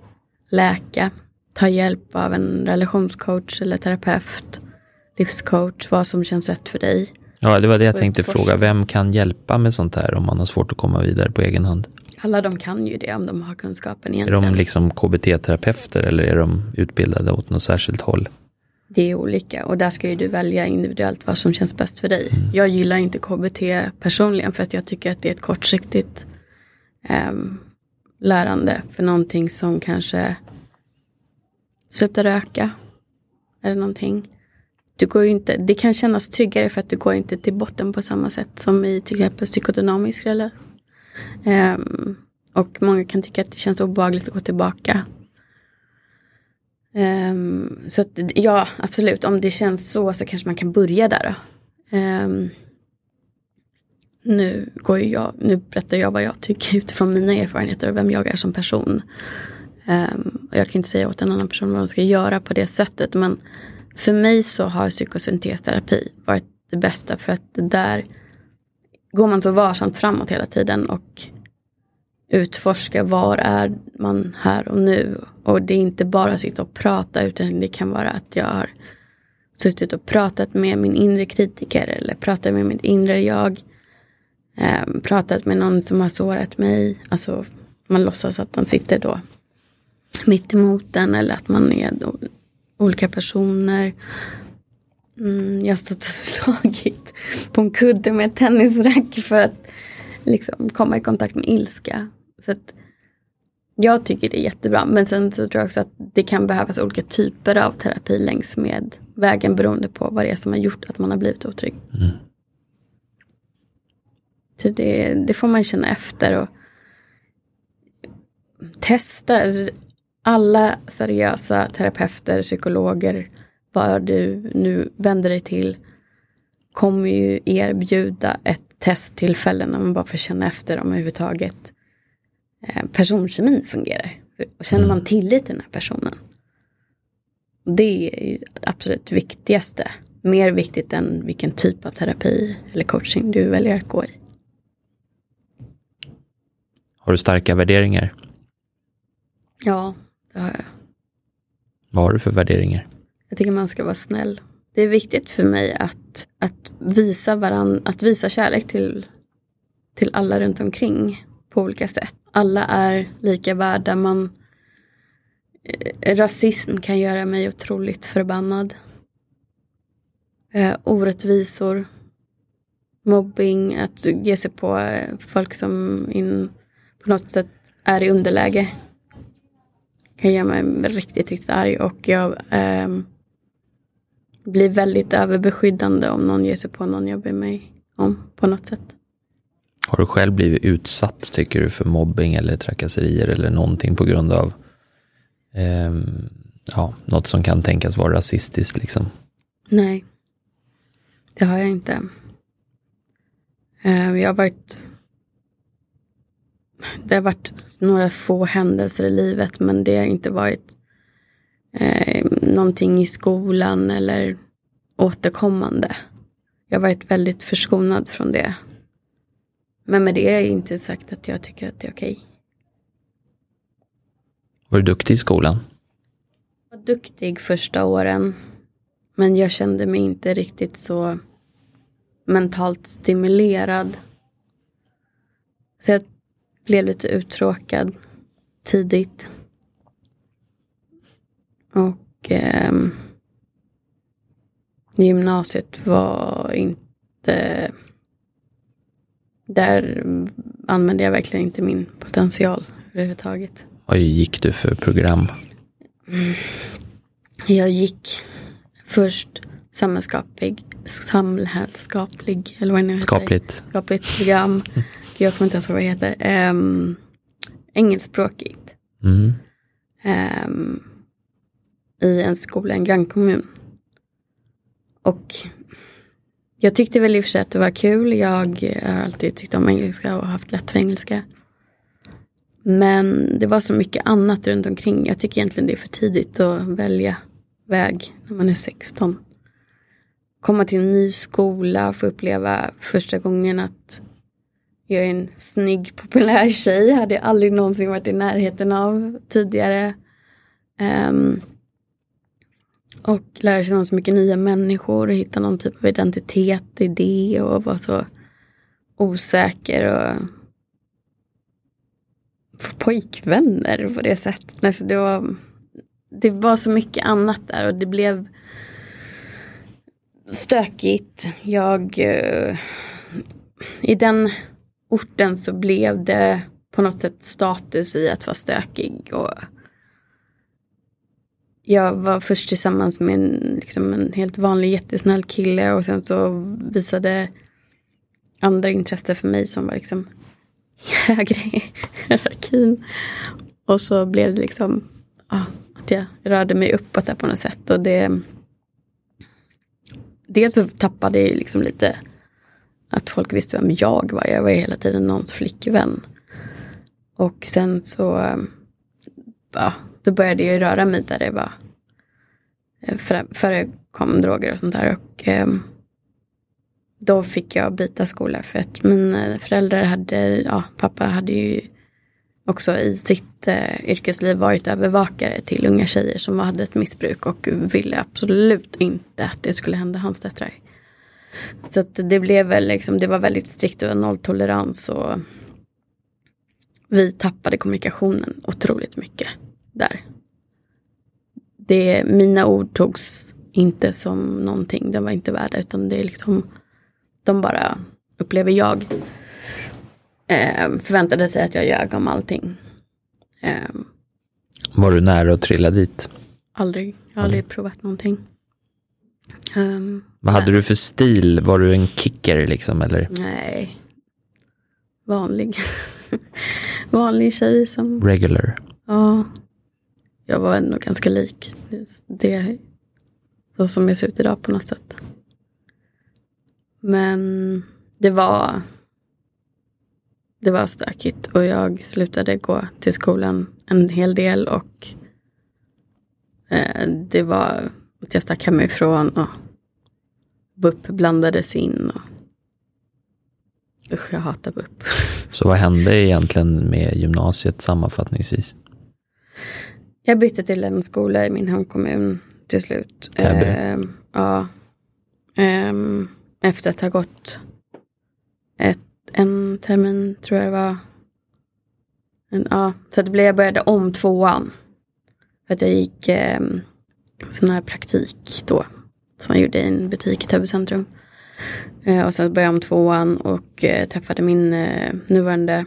B: läka. Ta hjälp av en relationscoach eller terapeut livscoach, vad som känns rätt för dig.
A: Ja, det var det jag tänkte fråga. Vem kan hjälpa med sånt här om man har svårt att komma vidare på egen hand?
B: Alla de kan ju det om de har kunskapen egentligen.
A: Är de liksom KBT-terapeuter eller är de utbildade åt något särskilt håll?
B: Det är olika och där ska ju du välja individuellt vad som känns bäst för dig. Mm. Jag gillar inte KBT personligen för att jag tycker att det är ett kortsiktigt um, lärande för någonting som kanske slutar röka eller någonting du går inte, det kan kännas tryggare för att du går inte till botten på samma sätt som i till exempel psykodynamisk relation. Um, och många kan tycka att det känns obehagligt att gå tillbaka. Um, så att, ja, absolut, om det känns så så kanske man kan börja där. Um, nu, går jag, nu berättar jag vad jag tycker utifrån mina erfarenheter och vem jag är som person. Um, jag kan inte säga åt en annan person vad de ska göra på det sättet. Men för mig så har psykosyntesterapi varit det bästa för att där går man så varsamt framåt hela tiden och utforska var är man här och nu. Och det är inte bara sitta och prata utan det kan vara att jag har suttit och pratat med min inre kritiker eller pratat med mitt inre jag. Eh, pratat med någon som har sårat mig. Alltså man låtsas att man sitter då mitt emot den eller att man är då olika personer. Mm, jag har stått och slagit på en kudde med tennisracket. tennisrack för att liksom komma i kontakt med ilska. Så att jag tycker det är jättebra. Men sen så tror jag också att det kan behövas olika typer av terapi längs med vägen beroende på vad det är som har gjort att man har blivit otrygg. Mm. Så det, det, får man känna efter och testa. Alltså, alla seriösa terapeuter, psykologer, vad du nu vänder dig till, kommer ju erbjuda ett testtillfällen när man bara får känna efter om överhuvudtaget eh, personkemin fungerar. Och känner man tillit till den här personen. Det är ju det absolut viktigaste. Mer viktigt än vilken typ av terapi eller coaching du väljer att gå i.
A: Har du starka värderingar?
B: Ja, det har jag.
A: Vad har du för värderingar?
B: Jag tycker man ska vara snäll. Det är viktigt för mig att, att, visa, varann, att visa kärlek till, till alla runt omkring på olika sätt. Alla är lika värda. Man, eh, rasism kan göra mig otroligt förbannad. Eh, orättvisor, mobbing, att ge sig på eh, folk som in, på något sätt är i underläge. Kan göra mig riktigt, riktigt arg och jag eh, blir väldigt överbeskyddande om någon ger sig på någon jag bryr mig om på något sätt.
A: Har du själv blivit utsatt, tycker du, för mobbing eller trakasserier eller någonting på grund av eh, ja, något som kan tänkas vara rasistiskt? Liksom?
B: Nej, det har jag inte. Eh, jag har varit det har varit några få händelser i livet men det har inte varit eh, någonting i skolan eller återkommande. Jag har varit väldigt förskonad från det. Men med det är inte sagt att jag tycker att det är okej.
A: Var du duktig i skolan?
B: Jag var duktig första åren. Men jag kände mig inte riktigt så mentalt stimulerad. Så jag blev lite uttråkad tidigt. Och eh, gymnasiet var inte... Där använde jag verkligen inte min potential överhuvudtaget.
A: Vad gick du för program?
B: Jag gick först samhällsskaplig, samhällsskaplig, eller vad det nu heter.
A: Skapligt.
B: Skapligt program. Jag kommer inte ens ihåg vad det heter. Um, engelskspråkigt.
A: Mm.
B: Um, i en skola i en grannkommun. Och jag tyckte väl i och för sig att det var kul. Jag har alltid tyckt om engelska och haft lätt för engelska. Men det var så mycket annat runt omkring. Jag tycker egentligen det är för tidigt att välja väg när man är 16. Komma till en ny skola, få uppleva första gången att jag är en snygg populär tjej. Hade jag aldrig någonsin varit i närheten av tidigare. Um, och lära känna så mycket nya människor och hitta någon typ av identitet i det och vara så osäker och få pojkvänner på det sättet. Alltså det, var, det var så mycket annat där och det blev stökigt. Jag... Eh, I den orten så blev det på något sätt status i att vara stökig. Och jag var först tillsammans med en, liksom en helt vanlig jättesnäll kille och sen så visade andra intresse för mig som var liksom högre i hierarkin. Och så blev det liksom ja, att jag rörde mig uppåt där på något sätt. Och det, dels så tappade jag liksom lite att folk visste vem jag var. Jag var hela tiden någons flickvän. Och sen så ja, då började jag röra mig där det var eh, förekom droger och sånt där. Och, eh, då fick jag byta skola för att mina eh, föräldrar hade, ja pappa hade ju också i sitt eh, yrkesliv varit övervakare till unga tjejer som hade ett missbruk och ville absolut inte att det skulle hända hans döttrar. Så att det blev väl liksom, det var väldigt strikt, det var nolltolerans och vi tappade kommunikationen otroligt mycket där. Det, mina ord togs inte som någonting, de var inte värda utan det är liksom, de bara, upplever jag, eh, förväntade sig att jag ljög om allting. Eh,
A: Var du nära att trilla dit?
B: aldrig, jag har aldrig provat någonting. Um,
A: Vad hade du för stil? Var du en kicker liksom eller?
B: Nej. Vanlig. Vanlig tjej som...
A: Regular?
B: Ja. Jag var ändå ganska lik det. Så som jag ser ut idag på något sätt. Men det var det var stökigt och jag slutade gå till skolan en hel del och eh, det var att jag stack hemifrån och BUP blandades in. Och, usch, jag hatar BUP.
A: Så vad hände egentligen med gymnasiet sammanfattningsvis?
B: Jag bytte till en skola i min hemkommun till slut. Eh, ja. Ehm, efter att ha gått ett, en termin, tror jag det var. En, ja, så det blev, jag började om tvåan. För att jag gick eh, sån här praktik då. Som jag gjorde i en butik i Täby centrum. Eh, och sen började jag om tvåan och eh, träffade min eh, nuvarande,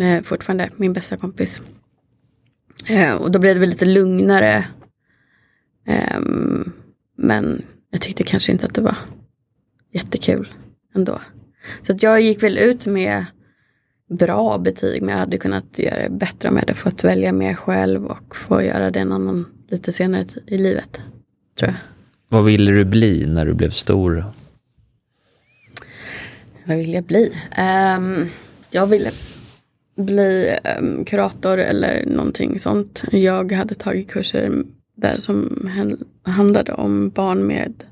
B: eh, fortfarande min bästa kompis. Eh, och då blev det väl lite lugnare. Ehm, men jag tyckte kanske inte att det var jättekul ändå. Så att jag gick väl ut med bra betyg, men jag hade kunnat göra det bättre om jag hade fått välja mer själv och få göra det någon annan lite senare i livet. Tror jag.
A: Vad ville du bli när du blev stor?
B: Vad vill jag bli? Ehm, jag ville bli um, kurator eller någonting sånt. Jag hade tagit kurser där som handlade om barn med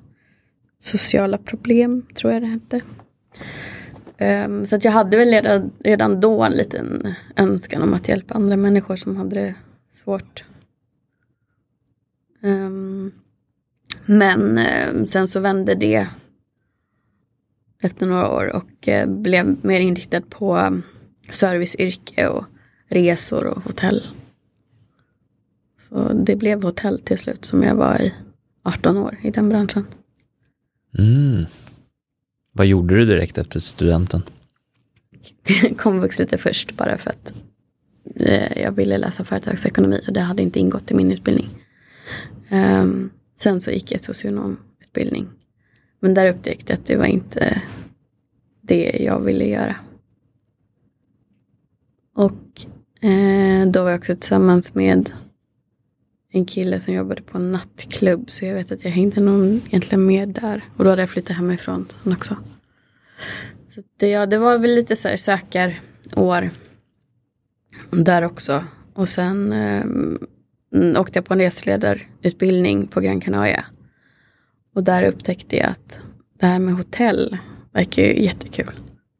B: sociala problem, tror jag det hette. Um, så att jag hade väl redan, redan då en liten önskan om att hjälpa andra människor som hade det svårt. Um, men um, sen så vände det efter några år och uh, blev mer inriktad på serviceyrke och resor och hotell. Så det blev hotell till slut som jag var i 18 år i den branschen.
A: Mm. Vad gjorde du direkt efter studenten?
B: Komvux lite först bara för att eh, jag ville läsa företagsekonomi och det hade inte ingått i min utbildning. Um, sen så gick jag socionomutbildning. Men där upptäckte jag att det var inte det jag ville göra. Och eh, då var jag också tillsammans med en kille som jobbade på en nattklubb. Så jag vet att jag hängde någon egentligen med där. Och då hade jag flyttat hemifrån också. Så det, ja, det var väl lite så här sökarår. Där också. Och sen eh, åkte jag på en resledarutbildning på Gran Canaria. Och där upptäckte jag att det här med hotell verkar ju jättekul.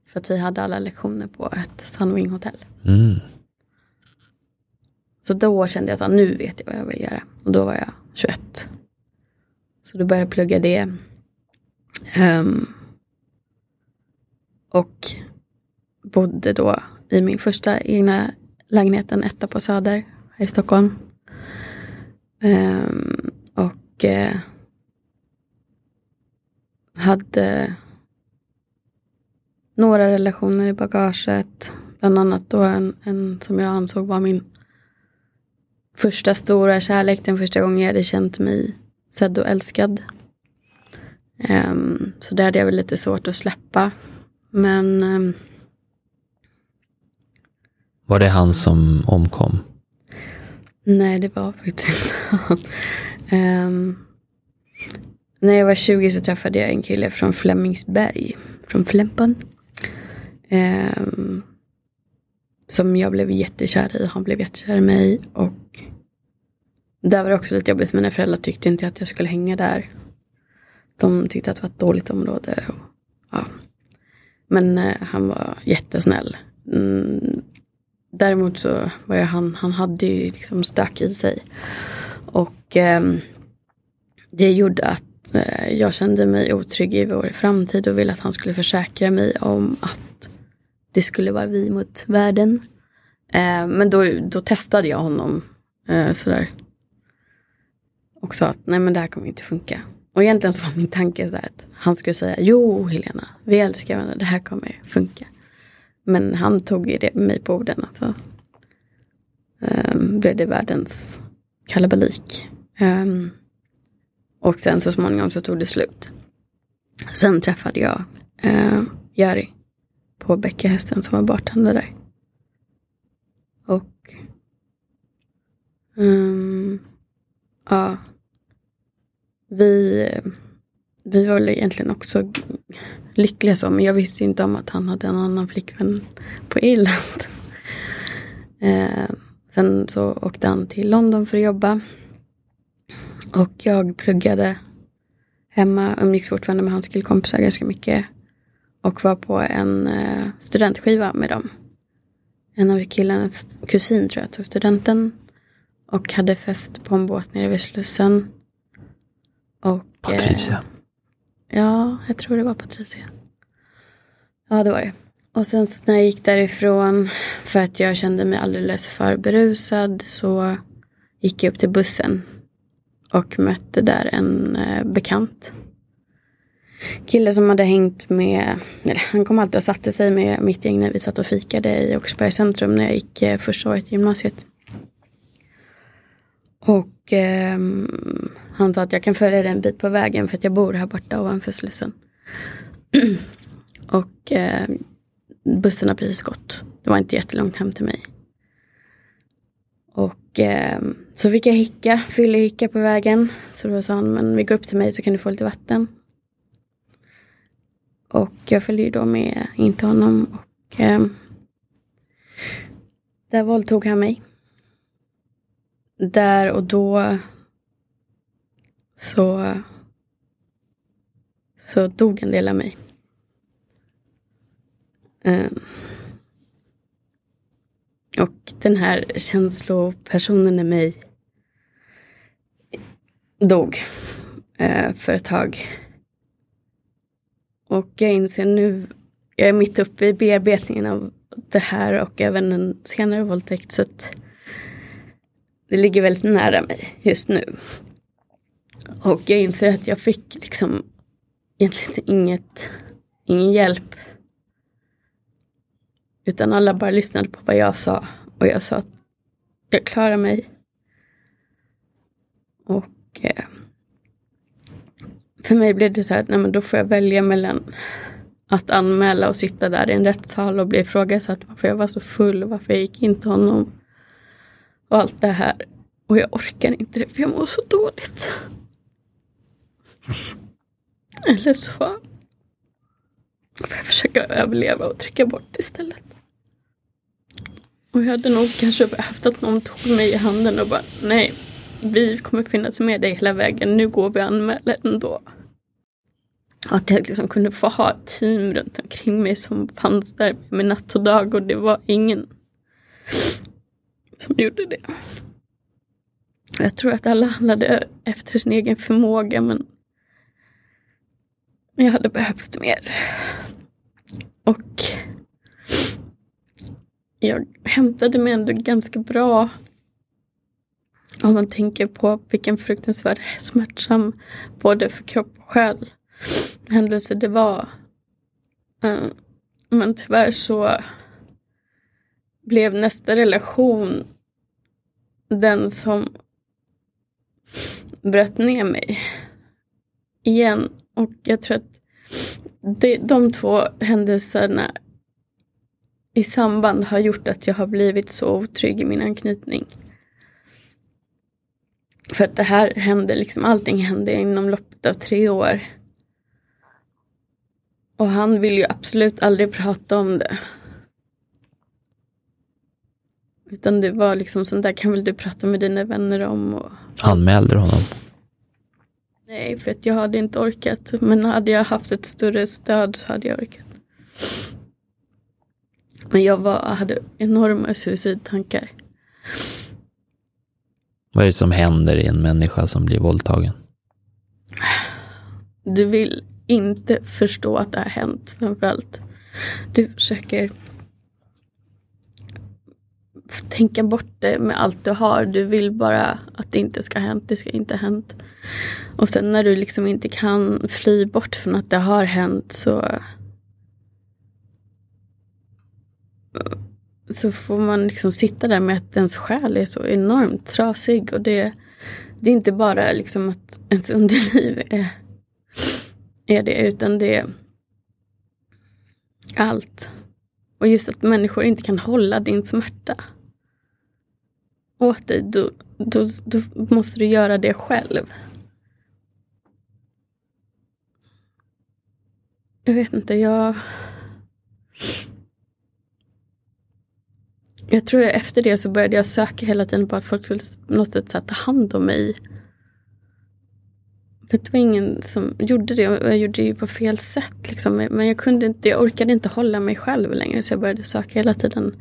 B: För att vi hade alla lektioner på ett Sunwing hotell.
A: Mm.
B: Så då kände jag att nu vet jag vad jag vill göra. Och då var jag 21. Så då började jag plugga det. Um, och bodde då i min första egna lägenhet, en etta på Söder här i Stockholm. Um, och uh, hade några relationer i bagaget. Bland annat då en, en som jag ansåg var min första stora kärlek. Den första gången jag hade känt mig sedd och älskad. Um, så det hade jag väl lite svårt att släppa. Men... Um,
A: var det han som omkom?
B: Nej, det var faktiskt inte han. Um, när jag var 20 så träffade jag en kille från Flemingsberg. Från Flempan. Um, som jag blev jättekär i. Han blev jättekär i mig. Och där var det också lite jobbigt. Mina föräldrar tyckte inte att jag skulle hänga där. De tyckte att det var ett dåligt område. Och, ja. Men eh, han var jättesnäll. Mm, däremot så var jag han, han hade ju liksom stök i sig. Och eh, det gjorde att eh, jag kände mig otrygg i vår framtid och ville att han skulle försäkra mig om att det skulle vara vi mot världen. Eh, men då, då testade jag honom eh, sådär. Och sa att nej men det här kommer inte funka. Och egentligen så var min tanke så att han skulle säga jo Helena, vi älskar varandra, det här kommer funka. Men han tog ju det med mig på orden. Alltså. Ehm, blev det världens kalabalik. Ehm, och sen så småningom så tog det slut. Sen träffade jag uh, Jari på Bäckahästen som var bartender där. Och um, ja, vi vi var väl egentligen också lyckliga så, men jag visste inte om att han hade en annan flickvän på Irland. Eh, sen så åkte han till London för att jobba. Och jag pluggade hemma, umgicks fortfarande med hans killkompisar ganska mycket. Och var på en eh, studentskiva med dem. En av killarnas kusin tror jag tog studenten. Och hade fest på en båt nere vid Slussen. Och,
A: Patricia.
B: Eh, ja, jag tror det var Patricia. Ja, det var det. Och sen så när jag gick därifrån för att jag kände mig alldeles för berusad så gick jag upp till bussen och mötte där en eh, bekant. Kille som hade hängt med, eller han kom alltid och satte sig med mitt gäng när vi satt och fikade i Åkersbergs centrum när jag gick eh, första året i gymnasiet. Och eh, han sa att jag kan följa dig en bit på vägen för att jag bor här borta ovanför Slussen. och eh, bussen har precis gått. Det var inte jättelångt hem till mig. Och eh, så fick jag hicka, fyllehicka på vägen. Så då sa han, men vi går upp till mig så kan du få lite vatten. Och jag följde då med in till honom och eh, där våldtog han mig. Där och då så, så dog en del av mig. Eh, och den här känslopersonen i mig dog eh, för ett tag. Och jag inser nu, jag är mitt uppe i bearbetningen av det här och även en senare våldtäkt. Så att det ligger väldigt nära mig just nu. Och jag inser att jag fick liksom egentligen inget, ingen hjälp utan alla bara lyssnade på vad jag sa. Och jag sa att jag klarar mig. Och eh, för mig blev det så här att nej, men då får jag välja mellan att anmäla och sitta där i en rättssal och bli ifrågasatt varför jag var så full, varför jag gick in till honom. Och allt det här. Och jag orkar inte det för jag mår så dåligt. Eller så får jag försöka överleva och trycka bort istället. Och jag hade nog kanske behövt att någon tog mig i handen och bara nej, vi kommer finnas med dig hela vägen, nu går vi och anmäler ändå. Att jag liksom kunde få ha ett team runt omkring mig som fanns där med natt och dag och det var ingen som gjorde det. Jag tror att alla handlade efter sin egen förmåga men jag hade behövt mer. Och jag hämtade mig ändå ganska bra om man tänker på vilken fruktansvärd smärtsam, både för kropp och själ, händelse det var. Eh, men tyvärr så blev nästa relation den som bröt ner mig igen. Och jag tror att det, de två händelserna i samband har gjort att jag har blivit så otrygg i min anknytning. För att det här hände, liksom allting hände inom loppet av tre år. Och han vill ju absolut aldrig prata om det. Utan det var liksom sånt där kan väl du prata med dina vänner om. Och...
A: Anmälde du honom?
B: Nej, för att jag hade inte orkat. Men hade jag haft ett större stöd så hade jag orkat. Men jag var, hade enorma suicidtankar.
A: Vad är det som händer i en människa som blir våldtagen?
B: Du vill inte förstå att det har hänt framförallt. Du försöker tänka bort det med allt du har. Du vill bara att det inte ska ha hänt. Det ska inte ha hänt. Och sen när du liksom inte kan fly bort från att det har hänt så så får man liksom sitta där med att ens själ är så enormt trasig. Och det, det är inte bara liksom att ens underliv är, är det, utan det är allt. Och just att människor inte kan hålla din smärta åt dig, då, då, då måste du göra det själv. Jag vet inte, jag... Jag tror att efter det så började jag söka hela tiden på att folk skulle på något sätt ta hand om mig. För det var ingen som gjorde det och jag gjorde det på fel sätt. Liksom. Men jag, kunde inte, jag orkade inte hålla mig själv längre så jag började söka hela tiden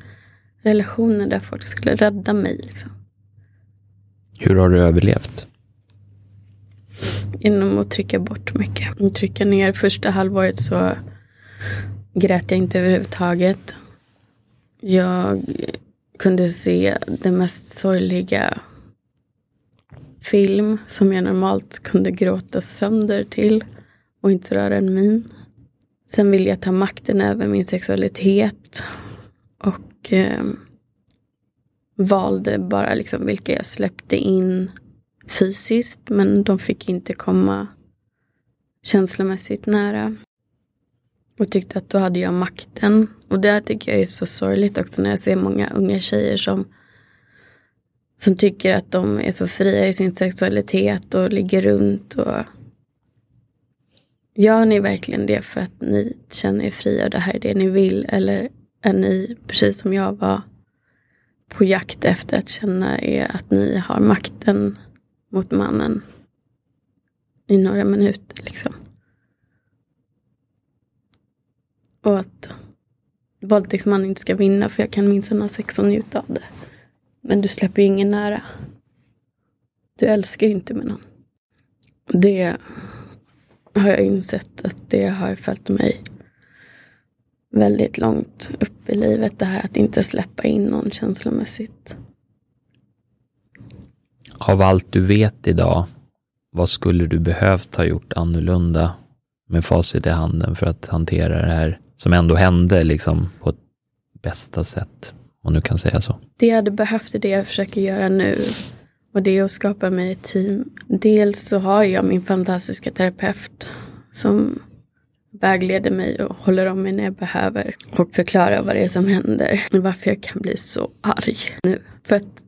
B: relationer där folk skulle rädda mig. Liksom.
A: Hur har du överlevt?
B: Genom att trycka bort mycket. Trycka ner. Första halvåret så grät jag inte överhuvudtaget. Jag kunde se den mest sorgliga film som jag normalt kunde gråta sönder till och inte röra en min. Sen ville jag ta makten över min sexualitet och eh, valde bara liksom vilka jag släppte in fysiskt men de fick inte komma känslomässigt nära. Och tyckte att då hade jag makten. Och det tycker jag är så sorgligt också när jag ser många unga tjejer som som tycker att de är så fria i sin sexualitet och ligger runt. Och Gör ni verkligen det för att ni känner er fria och det här är det ni vill? Eller är ni, precis som jag var, på jakt efter att känna er att ni har makten mot mannen i några minuter liksom. Och att våldtäktsmannen inte ska vinna för jag kan minsann ha sex och njuta av det. Men du släpper ju ingen nära. Du älskar ju inte med någon. Det har jag insett att det har följt mig väldigt långt upp i livet. Det här att inte släppa in någon känslomässigt.
A: Av allt du vet idag, vad skulle du behövt ha gjort annorlunda med facit i handen för att hantera det här som ändå hände liksom på ett bästa sätt? Om du kan säga så.
B: Det jag hade behövt är det jag försöker göra nu. Och det är att skapa mig ett team. Dels så har jag min fantastiska terapeut som vägleder mig och håller om mig när jag behöver. Och förklarar vad det är som händer. Varför jag kan bli så arg nu. För att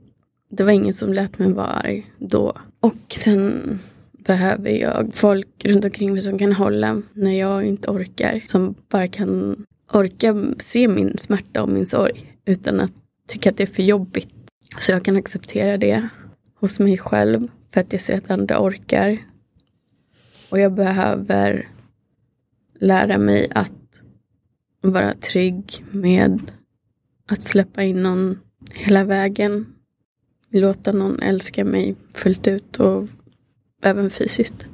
B: det var ingen som lät mig vara arg då. Och sen behöver jag folk runt omkring mig som kan hålla när jag inte orkar. Som bara kan orka se min smärta och min sorg utan att tycka att det är för jobbigt. Så jag kan acceptera det hos mig själv för att jag ser att andra orkar. Och jag behöver lära mig att vara trygg med att släppa in någon hela vägen. Låta någon älska mig fullt ut och även fysiskt.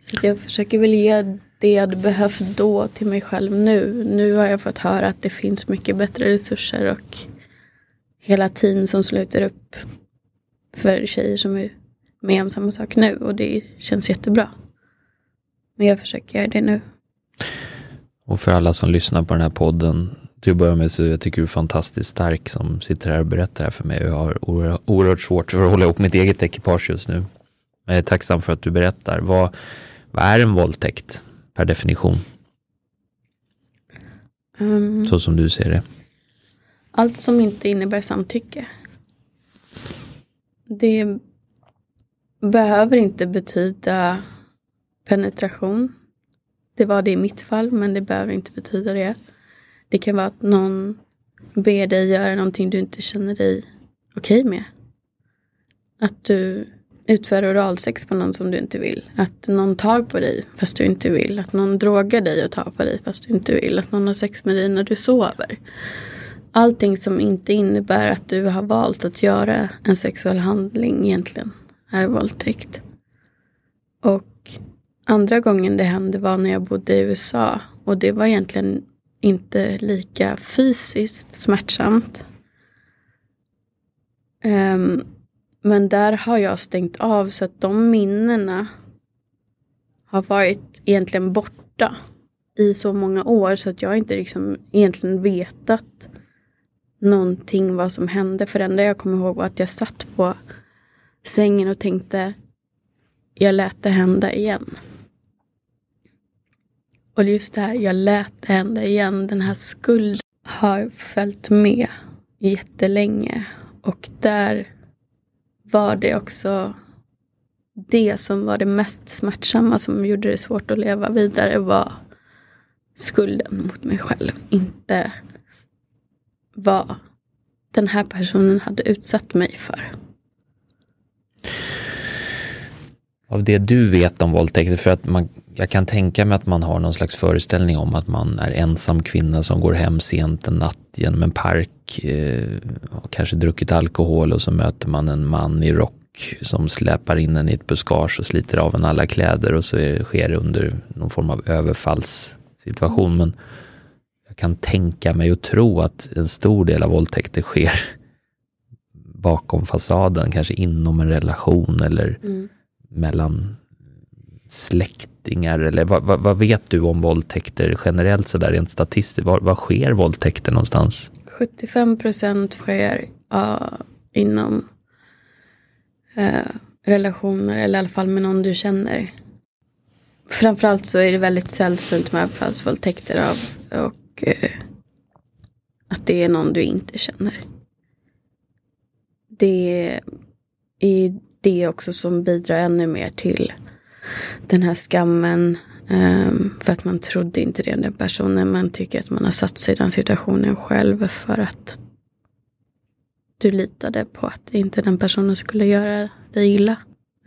B: Så jag försöker väl ge det jag hade behövt då till mig själv nu. Nu har jag fått höra att det finns mycket bättre resurser och hela team som sluter upp för tjejer som är med om samma sak nu och det känns jättebra. Men jag försöker göra det nu.
A: Och för alla som lyssnar på den här podden, till att börja med så jag tycker du är fantastiskt stark som sitter här och berättar här för mig. Jag har oerhört svårt för att hålla ihop mitt eget ekipage just nu. Jag är tacksam för att du berättar. Vad, vad är en våldtäkt? per definition? Um, så som du ser det.
B: Allt som inte innebär samtycke. Det behöver inte betyda penetration. Det var det i mitt fall, men det behöver inte betyda det. Det kan vara att någon ber dig göra någonting du inte känner dig okej okay med. Att du utföra oralsex på någon som du inte vill. Att någon tar på dig fast du inte vill. Att någon drogar dig och tar på dig fast du inte vill. Att någon har sex med dig när du sover. Allting som inte innebär att du har valt att göra en sexuell handling egentligen är våldtäkt. Och andra gången det hände var när jag bodde i USA. Och det var egentligen inte lika fysiskt smärtsamt. Um, men där har jag stängt av så att de minnena har varit egentligen borta i så många år så att jag inte liksom egentligen vetat någonting vad som hände. För det enda jag kommer ihåg var att jag satt på sängen och tänkte jag lät det hända igen. Och just det här, jag lät det hända igen. Den här skulden har följt med jättelänge. Och där var det också det som var det mest smärtsamma som gjorde det svårt att leva vidare var skulden mot mig själv. Inte vad den här personen hade utsatt mig för.
A: Av det du vet om våldtäkter, för att man, jag kan tänka mig att man har någon slags föreställning om att man är ensam kvinna som går hem sent en natt genom en park eh, och kanske druckit alkohol och så möter man en man i rock som släpar in en i ett buskage och sliter av en alla kläder och så sker det under någon form av överfallssituation. Men jag kan tänka mig och tro att en stor del av våldtäkter sker bakom fasaden, kanske inom en relation eller mm. mellan släktingar eller vad, vad, vad, vet du om våldtäkter generellt så där rent statistiskt? Var, var sker våldtäkter någonstans?
B: 75 procent sker uh, inom uh, relationer eller i alla fall med någon du känner. Framförallt så är det väldigt sällsynt med överfallsvåldtäkter av, och uh, att det är någon du inte känner. Det är det också som bidrar ännu mer till den här skammen. Ehm, för att man trodde inte det den personen. Man tycker att man har satt sig i den situationen själv för att du litade på att inte den personen skulle göra dig illa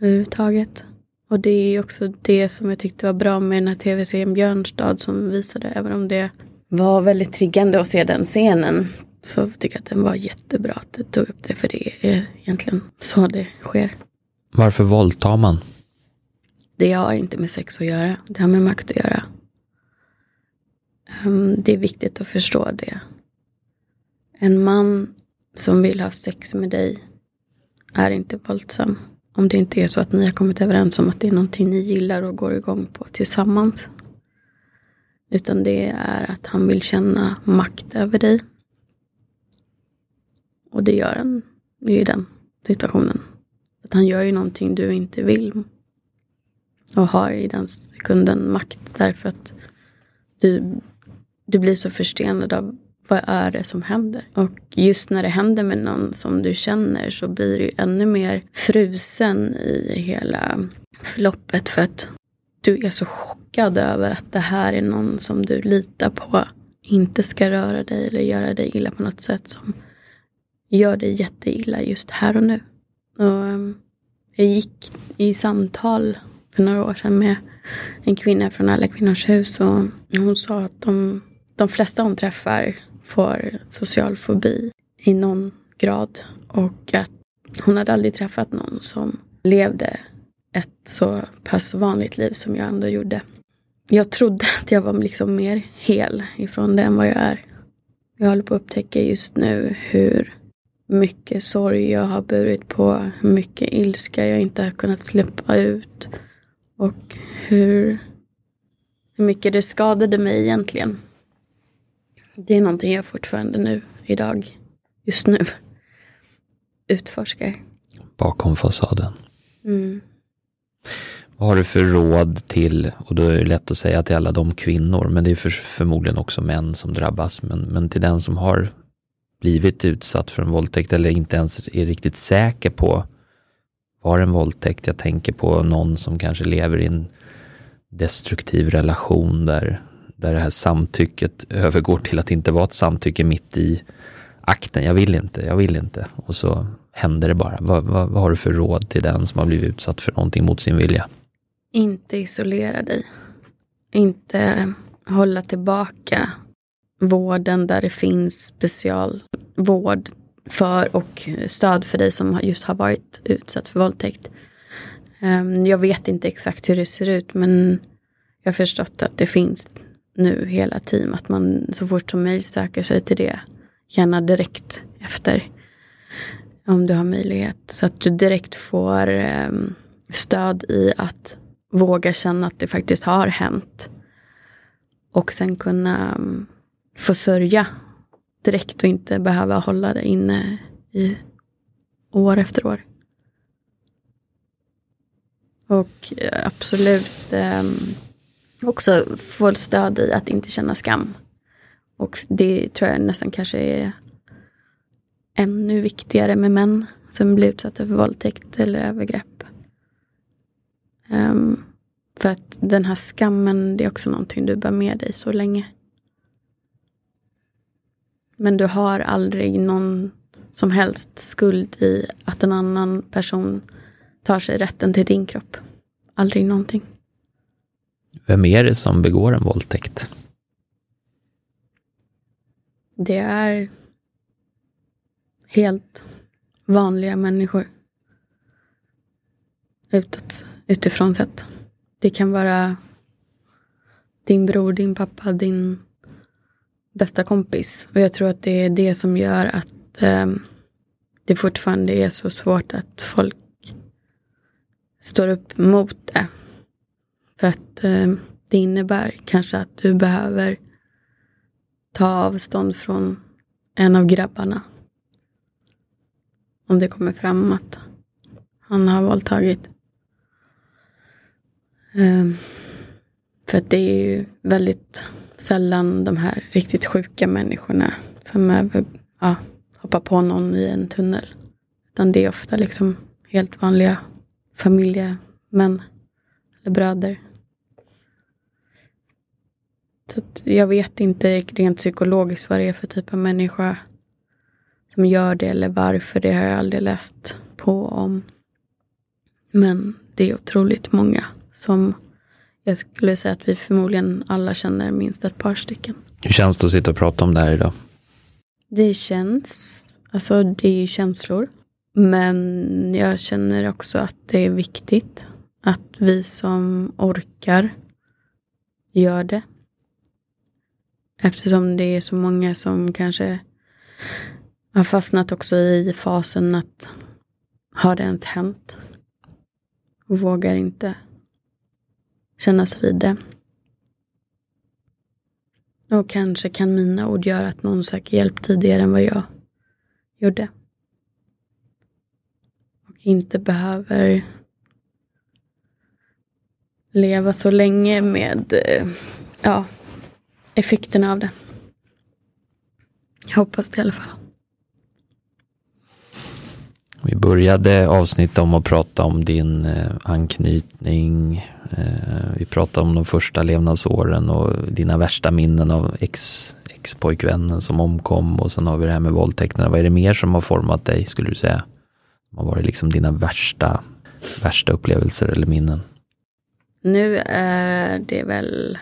B: överhuvudtaget. Och det är också det som jag tyckte var bra med den här tv-serien Björnstad som visade, även om det var väldigt triggande att se den scenen, så tycker jag att den var jättebra att du tog upp det, för det är egentligen så det sker.
A: Varför våldtar man?
B: Det har inte med sex att göra. Det har med makt att göra. Um, det är viktigt att förstå det. En man som vill ha sex med dig är inte våldsam. Om det inte är så att ni har kommit överens om att det är någonting ni gillar och går igång på tillsammans. Utan det är att han vill känna makt över dig. Och det gör han i den situationen. Att han gör ju någonting du inte vill och har i den sekunden makt därför att du, du blir så förstenad av vad är det som händer? Och just när det händer med någon som du känner så blir du ännu mer frusen i hela förloppet för att du är så chockad över att det här är någon som du litar på inte ska röra dig eller göra dig illa på något sätt som gör dig jätteilla just här och nu. Och ehm, jag gick i samtal för några år sedan med en kvinna från Alla kvinnors hus och hon sa att de, de flesta hon träffar får social fobi i någon grad och att hon hade aldrig träffat någon som levde ett så pass vanligt liv som jag ändå gjorde. Jag trodde att jag var liksom mer hel ifrån det än vad jag är. Jag håller på att upptäcka just nu hur mycket sorg jag har burit på, hur mycket ilska jag inte har kunnat släppa ut och hur, hur mycket det skadade mig egentligen. Det är någonting jag fortfarande nu, idag, just nu, utforskar.
A: Bakom fasaden. Mm. Vad har du för råd till, och då är det lätt att säga till alla de kvinnor, men det är för, förmodligen också män som drabbas, men, men till den som har blivit utsatt för en våldtäkt eller inte ens är riktigt säker på var en våldtäkt. Jag tänker på någon som kanske lever i en destruktiv relation där, där det här samtycket övergår till att inte vara ett samtycke mitt i akten. Jag vill inte, jag vill inte. Och så händer det bara. Vad, vad, vad har du för råd till den som har blivit utsatt för någonting mot sin vilja?
B: Inte isolera dig. Inte hålla tillbaka vården där det finns specialvård för och stöd för dig som just har varit utsatt för våldtäkt. Ehm, jag vet inte exakt hur det ser ut men jag har förstått att det finns nu hela team. Att man så fort som möjligt söker sig till det. Gärna direkt efter. Om du har möjlighet. Så att du direkt får ehm, stöd i att våga känna att det faktiskt har hänt. Och sen kunna ehm, få sörja direkt och inte behöva hålla det inne i år efter år. Och eh, absolut eh, också få stöd i att inte känna skam. Och det tror jag nästan kanske är ännu viktigare med män som blir utsatta för våldtäkt eller övergrepp. Um, För att den här skammen, det är också någonting du bär med dig så länge. Men du har aldrig någon som helst skuld i att en annan person tar sig rätten till din kropp. Aldrig någonting.
A: Vem är det som begår en våldtäkt?
B: Det är helt vanliga människor. Utåt, utifrån sett. Det kan vara din bror, din pappa, din bästa kompis. Och jag tror att det är det som gör att eh, det fortfarande är så svårt att folk står upp mot det. För att eh, det innebär kanske att du behöver ta avstånd från en av grabbarna. Om det kommer fram att han har våldtagit. Eh, för att det är ju väldigt sällan de här riktigt sjuka människorna som är, ja, hoppar på någon i en tunnel. Utan det är ofta liksom helt vanliga familjemän eller bröder. Så jag vet inte rent psykologiskt vad det är för typ av människa som gör det eller varför. Det har jag aldrig läst på om. Men det är otroligt många som jag skulle säga att vi förmodligen alla känner minst ett par stycken.
A: Hur känns det att sitta och prata om det här idag?
B: Det känns, alltså det är ju känslor. Men jag känner också att det är viktigt att vi som orkar gör det. Eftersom det är så många som kanske har fastnat också i fasen att har det ens hänt? Och vågar inte kännas vid det. Och kanske kan mina ord göra att någon söker hjälp tidigare än vad jag gjorde. Och inte behöver leva så länge med eh, ja, effekterna av det. Jag hoppas det i alla fall.
A: Vi började avsnittet om att prata om din eh, anknytning. Eh, vi pratade om de första levnadsåren och dina värsta minnen av ex, ex-pojkvännen som omkom och sen har vi det här med våldtäkterna. Vad är det mer som har format dig skulle du säga? Vad var det liksom dina värsta, värsta upplevelser eller minnen?
B: Nu är det väl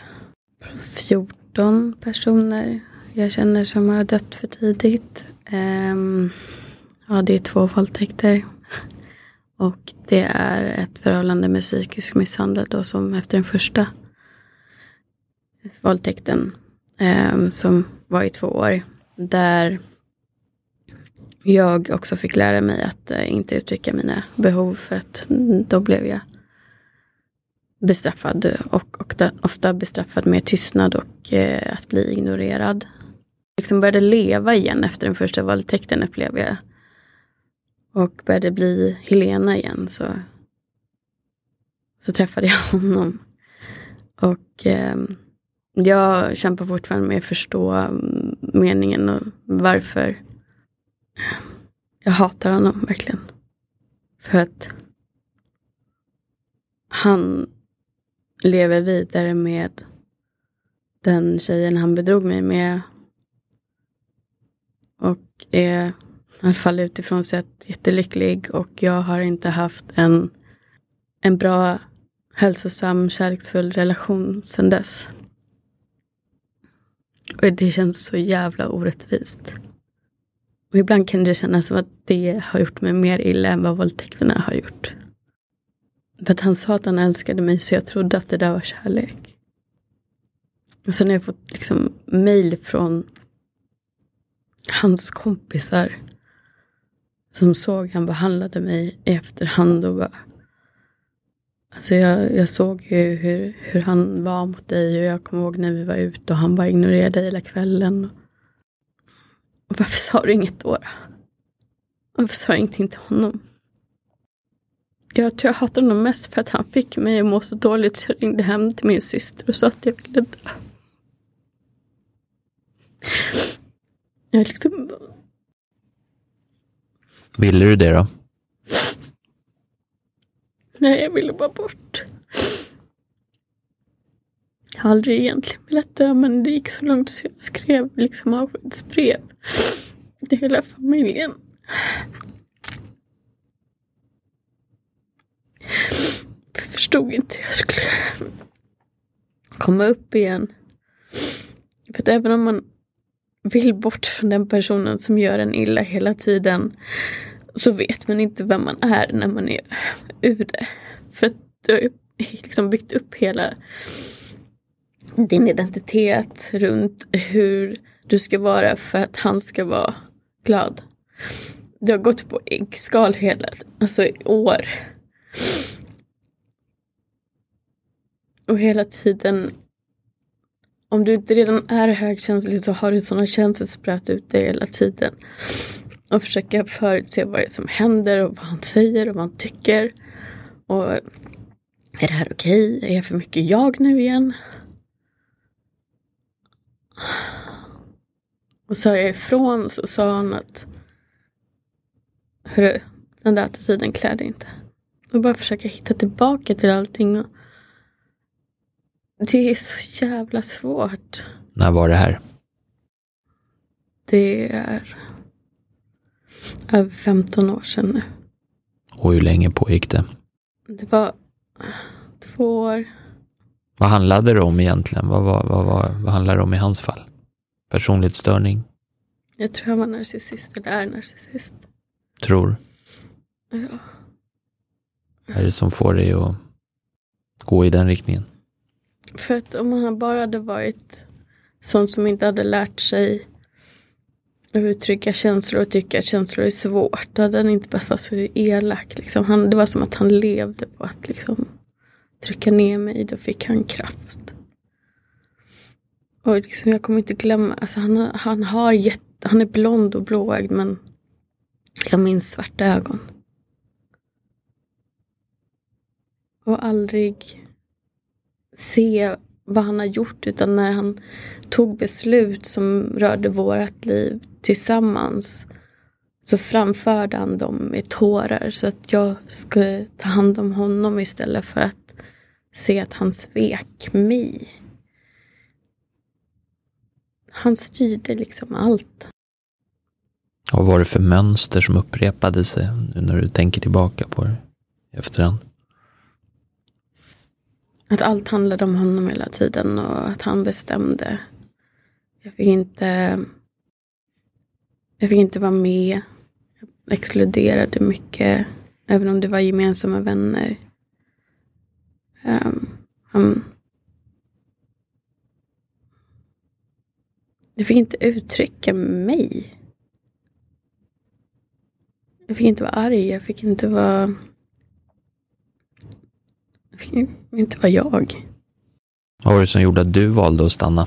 B: 14 personer jag känner som har dött för tidigt. Um, Ja, det är två våldtäkter. Och det är ett förhållande med psykisk misshandel då som efter den första våldtäkten eh, som var i två år. Där jag också fick lära mig att eh, inte uttrycka mina behov för att då blev jag bestraffad och, och ofta bestraffad med tystnad och eh, att bli ignorerad. Liksom började leva igen efter den första våldtäkten upplever jag och började bli Helena igen så, så träffade jag honom. Och eh, jag kämpar fortfarande med att förstå mm, meningen och varför jag hatar honom verkligen. För att han lever vidare med den tjejen han bedrog mig med. Och är i alla fall utifrån sett jättelycklig och jag har inte haft en, en bra, hälsosam, kärleksfull relation sedan dess. Och det känns så jävla orättvist. Och ibland kan det kännas som att det har gjort mig mer illa än vad våldtäkterna har gjort. För att han sa att han älskade mig så jag trodde att det där var kärlek. Och sen har jag fått liksom mail från hans kompisar som såg han behandlade mig i efterhand och bara Alltså jag, jag såg ju hur, hur han var mot dig och jag kommer ihåg när vi var ute och han bara ignorerade dig hela kvällen. Och varför sa du inget då? Varför sa du ingenting till honom? Jag tror jag hatar honom mest för att han fick mig att må så dåligt så jag ringde hem till min syster och sa att jag ville dö. Jag liksom
A: Ville du det då?
B: Nej, jag ville bara bort. Jag har aldrig egentligen velat dö men det gick så långt så jag skrev liksom avskedsbrev till hela familjen. Jag förstod inte hur jag skulle komma upp igen. För att även om man vill bort från den personen som gör en illa hela tiden så vet man inte vem man är när man är ur det. För att du har liksom byggt upp hela din identitet runt hur du ska vara för att han ska vara glad. Du har gått på äggskal hela, alltså i år. Och hela tiden, om du inte redan är högkänslig så har du sådana känslor spröt ut dig hela tiden. Och försöka förutse vad det är som händer och vad han säger och vad han tycker. Och är det här okej? Okay? Är jag för mycket jag nu igen? Och sa jag ifrån så sa han att Hörru, den där attityden klär dig inte. Och bara försöka hitta tillbaka till allting. Och det är så jävla svårt.
A: När var det här?
B: Det är över 15 år sedan nu.
A: Och hur länge pågick det?
B: Det var två år.
A: Vad handlade det om egentligen? Vad, vad, vad, vad, vad handlade det om i hans fall? Personlighetsstörning?
B: Jag tror han var narcissist, eller är narcissist.
A: Tror?
B: Ja.
A: Vad är det som får dig att gå i den riktningen?
B: För att om han bara hade varit sån som inte hade lärt sig uttrycka känslor och tycka att känslor är svårt. Då hade han inte behövt vara så elak. Liksom. Han, det var som att han levde på att liksom, trycka ner mig. Då fick han kraft. Och liksom, jag kommer inte glömma, alltså han, han, har jätte, han är blond och blåögd men jag minns svarta ögon. Och aldrig se vad han har gjort utan när han tog beslut som rörde vårt liv tillsammans så framförde han dem med tårar så att jag skulle ta hand om honom istället för att se att han svek mig. Han styrde liksom allt.
A: Vad var det för mönster som upprepade sig nu när du tänker tillbaka på det i efterhand?
B: Att allt handlade om honom hela tiden och att han bestämde. Jag fick inte, jag fick inte vara med. Jag exkluderade mycket, även om det var gemensamma vänner. Um, han, jag fick inte uttrycka mig. Jag fick inte vara arg, jag fick inte vara inte vara jag.
A: Vad var det som gjorde att du valde att stanna?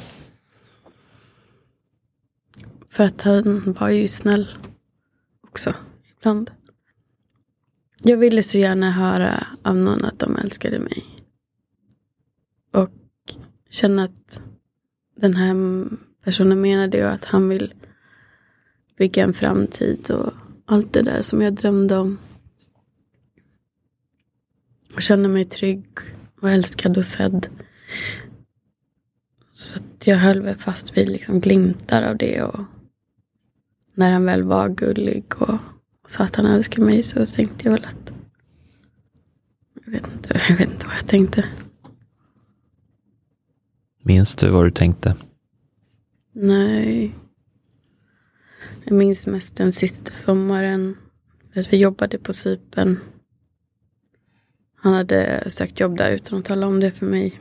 B: För att han var ju snäll också, ibland. Jag ville så gärna höra av någon att de älskade mig. Och känna att den här personen menade ju att han vill bygga en framtid och allt det där som jag drömde om. Och kände mig trygg och älskad och sedd. Så att jag höll väl fast vid liksom glimtar av det. Och när han väl var gullig och sa att han älskade mig så tänkte jag väl att jag vet inte, jag vet inte vad jag tänkte.
A: Minns du vad du tänkte?
B: Nej. Jag minns mest den sista sommaren. Att vi jobbade på Sypen. Han hade sökt jobb där utan att tala om det för mig.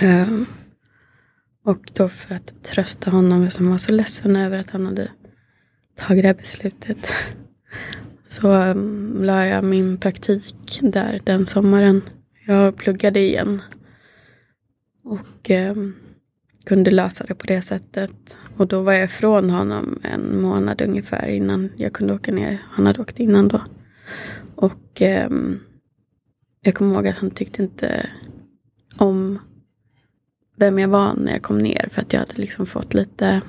B: Eh, och då för att trösta honom som var så ledsen över att han hade tagit det här beslutet. Så um, la jag min praktik där den sommaren. Jag pluggade igen. Och um, kunde lösa det på det sättet. Och då var jag ifrån honom en månad ungefär innan jag kunde åka ner. Han hade åkt innan då. Och um, jag kommer ihåg att han tyckte inte om vem jag var när jag kom ner. För att jag hade liksom fått lite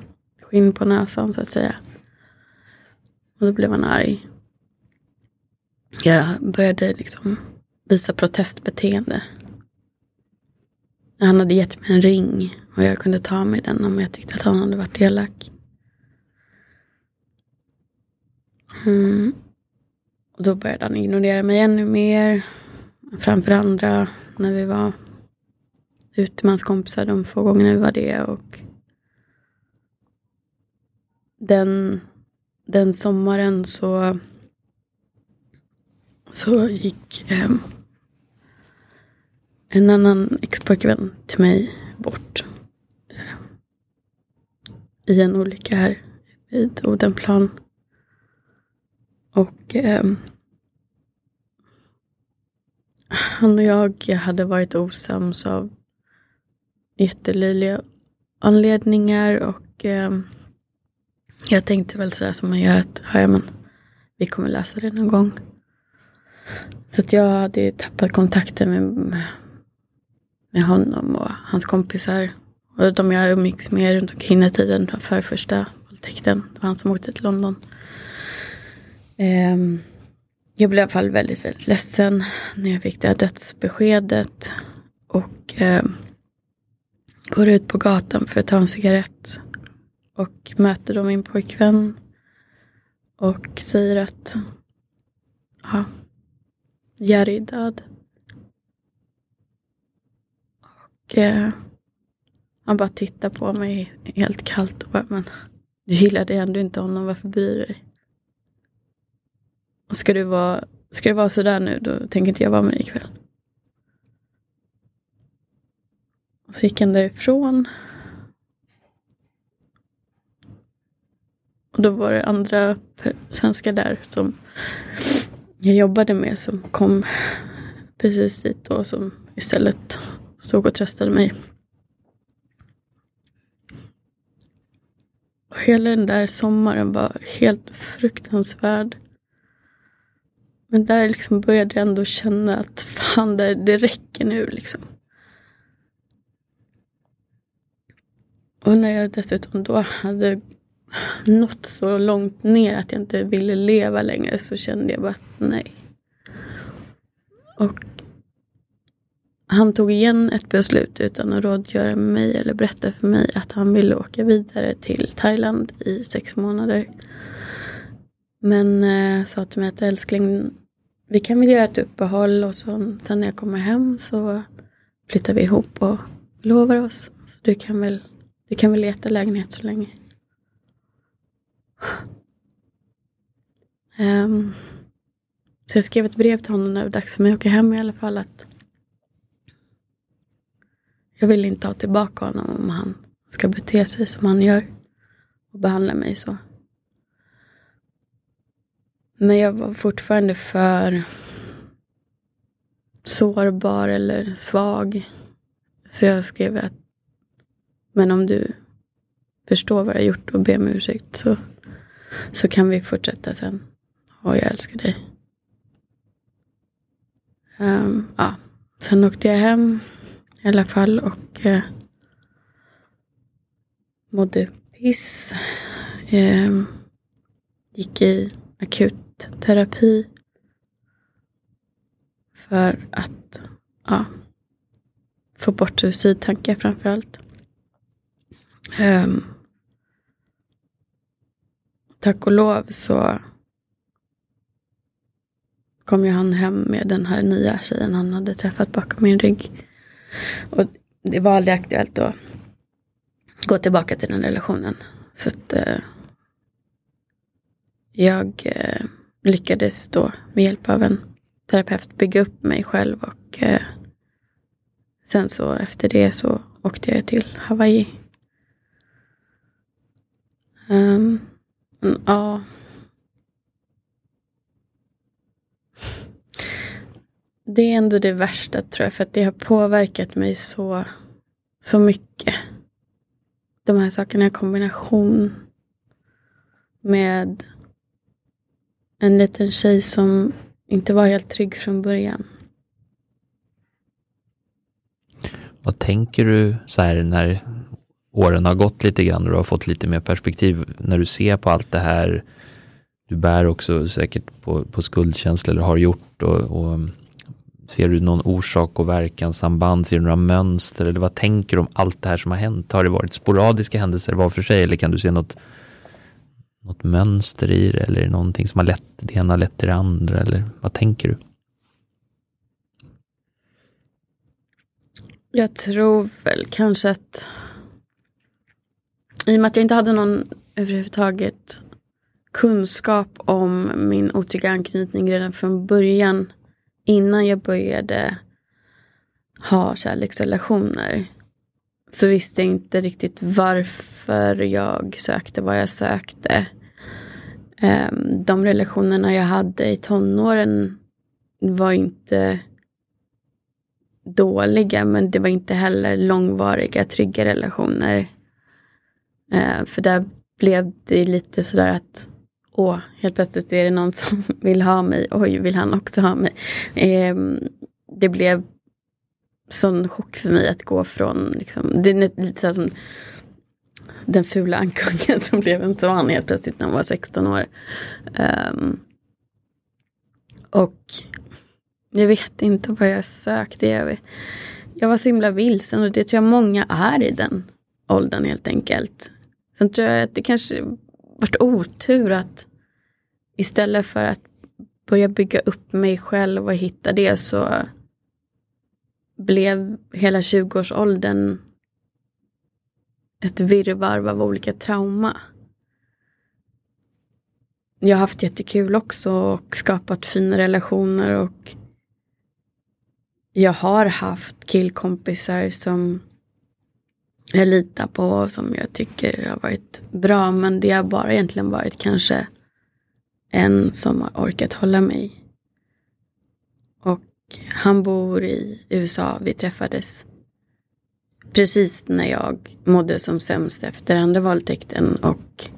B: skinn på näsan så att säga. Och då blev han arg. Jag började liksom visa protestbeteende. Han hade gett mig en ring och jag kunde ta mig den om jag tyckte att han hade varit elak. Mm. Och då började han ignorera mig ännu mer. Framför andra när vi var ute med hans kompisar de få gångerna vi var det. Och den, den sommaren så, så gick eh, en annan expojkvän till mig bort. Eh, I en olycka här vid Odenplan. Och eh, han och jag hade varit osams av jättelöjliga anledningar och eh, jag tänkte väl sådär som man gör att ja, men, vi kommer lösa det någon gång. Så att jag hade tappat kontakten med, med honom och hans kompisar. Och de jag umgicks med runt omkring den tiden för första våldtäkten. Det var han som åkte till London. Eh, jag blev i alla fall väldigt, väldigt ledsen när jag fick det här dödsbeskedet. Och eh, går ut på gatan för att ta en cigarett. Och möter då min pojkvän. Och säger att ja, Jerry är död. Och eh, han bara tittar på mig helt kallt och bara, men du gillade ändå inte honom, varför bryr du dig? Ska du vara, ska det vara sådär nu, då tänker inte jag vara med dig ikväll. Och så gick han därifrån. Och då var det andra svenskar där som jag jobbade med som kom precis dit och som istället stod och tröstade mig. Och hela den där sommaren var helt fruktansvärd. Men där liksom började jag ändå känna att fan, det, det räcker nu liksom. Och när jag dessutom då hade nått så långt ner att jag inte ville leva längre så kände jag bara att nej. Och han tog igen ett beslut utan att rådgöra med mig eller berätta för mig att han ville åka vidare till Thailand i sex månader. Men eh, sa till mig att älskling, vi kan väl göra ett uppehåll och så, sen när jag kommer hem så flyttar vi ihop och lovar oss. Så du kan väl, du kan väl leta lägenhet så länge. Um, så jag skrev ett brev till honom när det var dags för mig att åka hem i alla fall. att Jag vill inte ha tillbaka honom om han ska bete sig som han gör och behandla mig så. Men jag var fortfarande för sårbar eller svag. Så jag skrev att men om du förstår vad jag har gjort och ber om ursäkt så, så kan vi fortsätta sen. Och jag älskar dig. Um, ja. Sen åkte jag hem i alla fall och uh, mådde piss. Um, gick i akut terapi. För att ja, få bort suicidtankar framför allt. Um, ehm, tack och lov så kom ju han hem med den här nya tjejen han hade träffat bakom min rygg. Och det var aldrig aktuellt att gå tillbaka till den relationen. Så att uh, jag uh, lyckades då med hjälp av en terapeut bygga upp mig själv och eh, sen så efter det så åkte jag till Hawaii. Um, ja. Det är ändå det värsta tror jag för att det har påverkat mig så, så mycket. De här sakerna i kombination med en liten tjej som inte var helt trygg från början.
A: Vad tänker du så här när åren har gått lite grann och du har fått lite mer perspektiv när du ser på allt det här? Du bär också säkert på, på skuldkänslor eller har gjort och, och Ser du någon orsak och verkanssamband? Ser du några mönster? Eller vad tänker du om allt det här som har hänt? Har det varit sporadiska händelser var för sig? Eller kan du se något, något mönster i det? Eller någonting som har lett, det ena lett till det andra? Eller vad tänker du?
B: Jag tror väl kanske att i och med att jag inte hade någon överhuvudtaget kunskap om min otrygga anknytning redan från början innan jag började ha kärleksrelationer så visste jag inte riktigt varför jag sökte vad jag sökte. Ehm, de relationerna jag hade i tonåren var inte dåliga men det var inte heller långvariga trygga relationer. Ehm, för där blev det lite sådär att åh, helt plötsligt är det någon som vill ha mig. Oj, vill han också ha mig? Eh, det blev sån chock för mig att gå från, liksom, det är lite så som den fula ankungen som blev en svan helt plötsligt när hon var 16 år. Um, och jag vet inte vad jag sökte. Jag, jag var så himla vilsen och det tror jag många är i den åldern helt enkelt. Sen tror jag att det kanske varit otur att istället för att börja bygga upp mig själv och hitta det så blev hela 20-årsåldern ett virrvarr av olika trauma. Jag har haft jättekul också och skapat fina relationer och jag har haft killkompisar som jag litar på och som jag tycker har varit bra. Men det har bara egentligen varit kanske en som har orkat hålla mig. Och han bor i USA. Vi träffades precis när jag mådde som sämst efter andra våldtäkten. Och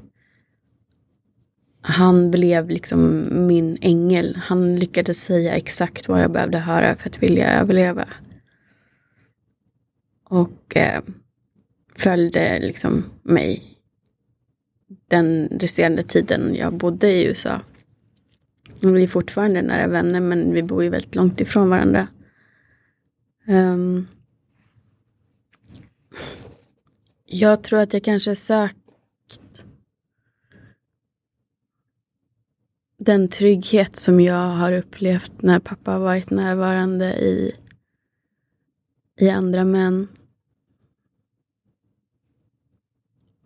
B: han blev liksom min ängel. Han lyckades säga exakt vad jag behövde höra för att vilja överleva. Och eh, följde liksom mig den resterande tiden jag bodde i USA. Vi är fortfarande nära vänner men vi bor ju väldigt långt ifrån varandra. Um, jag tror att jag kanske sökt den trygghet som jag har upplevt när pappa har varit närvarande i, i andra män.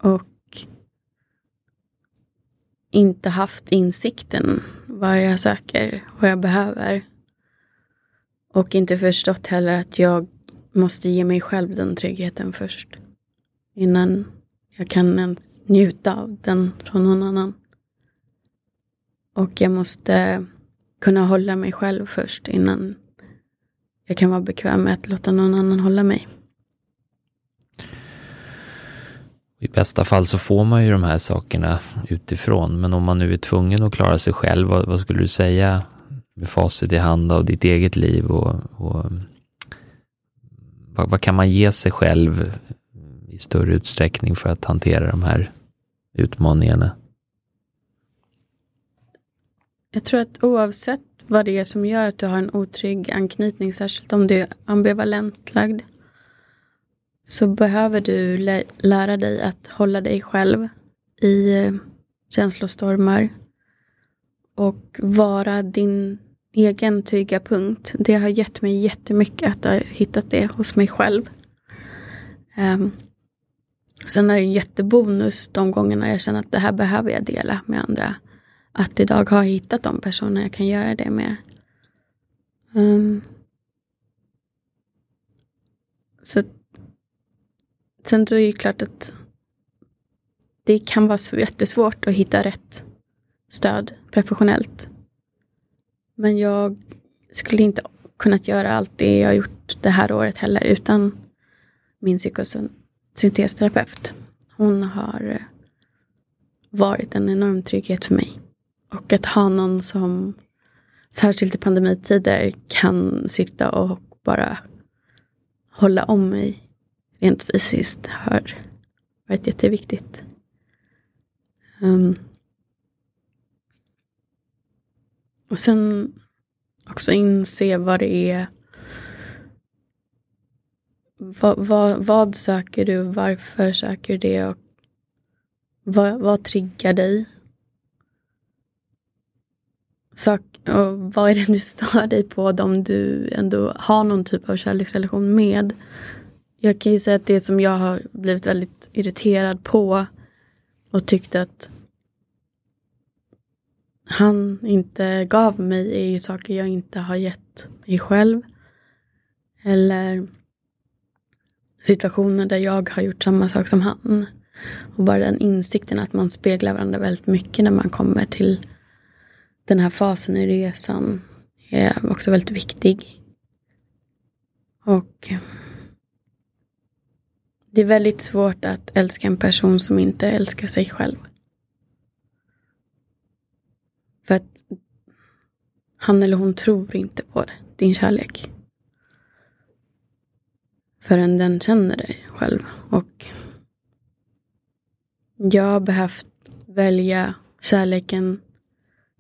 B: Och inte haft insikten vad jag söker, vad jag behöver. Och inte förstått heller att jag måste ge mig själv den tryggheten först. Innan jag kan ens njuta av den från någon annan. Och jag måste kunna hålla mig själv först innan jag kan vara bekväm med att låta någon annan hålla mig.
A: I bästa fall så får man ju de här sakerna utifrån, men om man nu är tvungen att klara sig själv, vad, vad skulle du säga med facit i hand av ditt eget liv och, och vad, vad, kan man ge sig själv större utsträckning för att hantera de här utmaningarna?
B: Jag tror att oavsett vad det är som gör att du har en otrygg anknytning, särskilt om du är ambivalent lagd, så behöver du lä lära dig att hålla dig själv i eh, känslostormar och vara din egen trygga punkt. Det har gett mig jättemycket att ha hittat det hos mig själv. Um, sen är det en jättebonus de gångerna jag känner att det här behöver jag dela med andra. Att idag har jag hittat de personer jag kan göra det med. Um, så Sen så är det klart att det kan vara jättesvårt att hitta rätt stöd professionellt. Men jag skulle inte kunnat göra allt det jag har gjort det här året heller utan min syntesterapeut. Hon har eh, varit en enorm trygghet för mig. Och att ha någon som, särskilt i pandemitider, kan sitta och bara hålla om mig rent fysiskt har varit jätteviktigt. Um, och sen också inse vad det är. Vad, va, vad söker du? Varför söker du det? Och vad, vad triggar dig? Sök, och vad är det du stör dig på de du ändå har någon typ av kärleksrelation med? Jag kan ju säga att det som jag har blivit väldigt irriterad på och tyckt att han inte gav mig är ju saker jag inte har gett mig själv. Eller situationer där jag har gjort samma sak som han. Och bara den insikten att man speglar varandra väldigt mycket när man kommer till den här fasen i resan är också väldigt viktig. Och det är väldigt svårt att älska en person som inte älskar sig själv. För att han eller hon tror inte på det, din kärlek. Förrän den känner dig själv. Och jag har behövt välja kärleken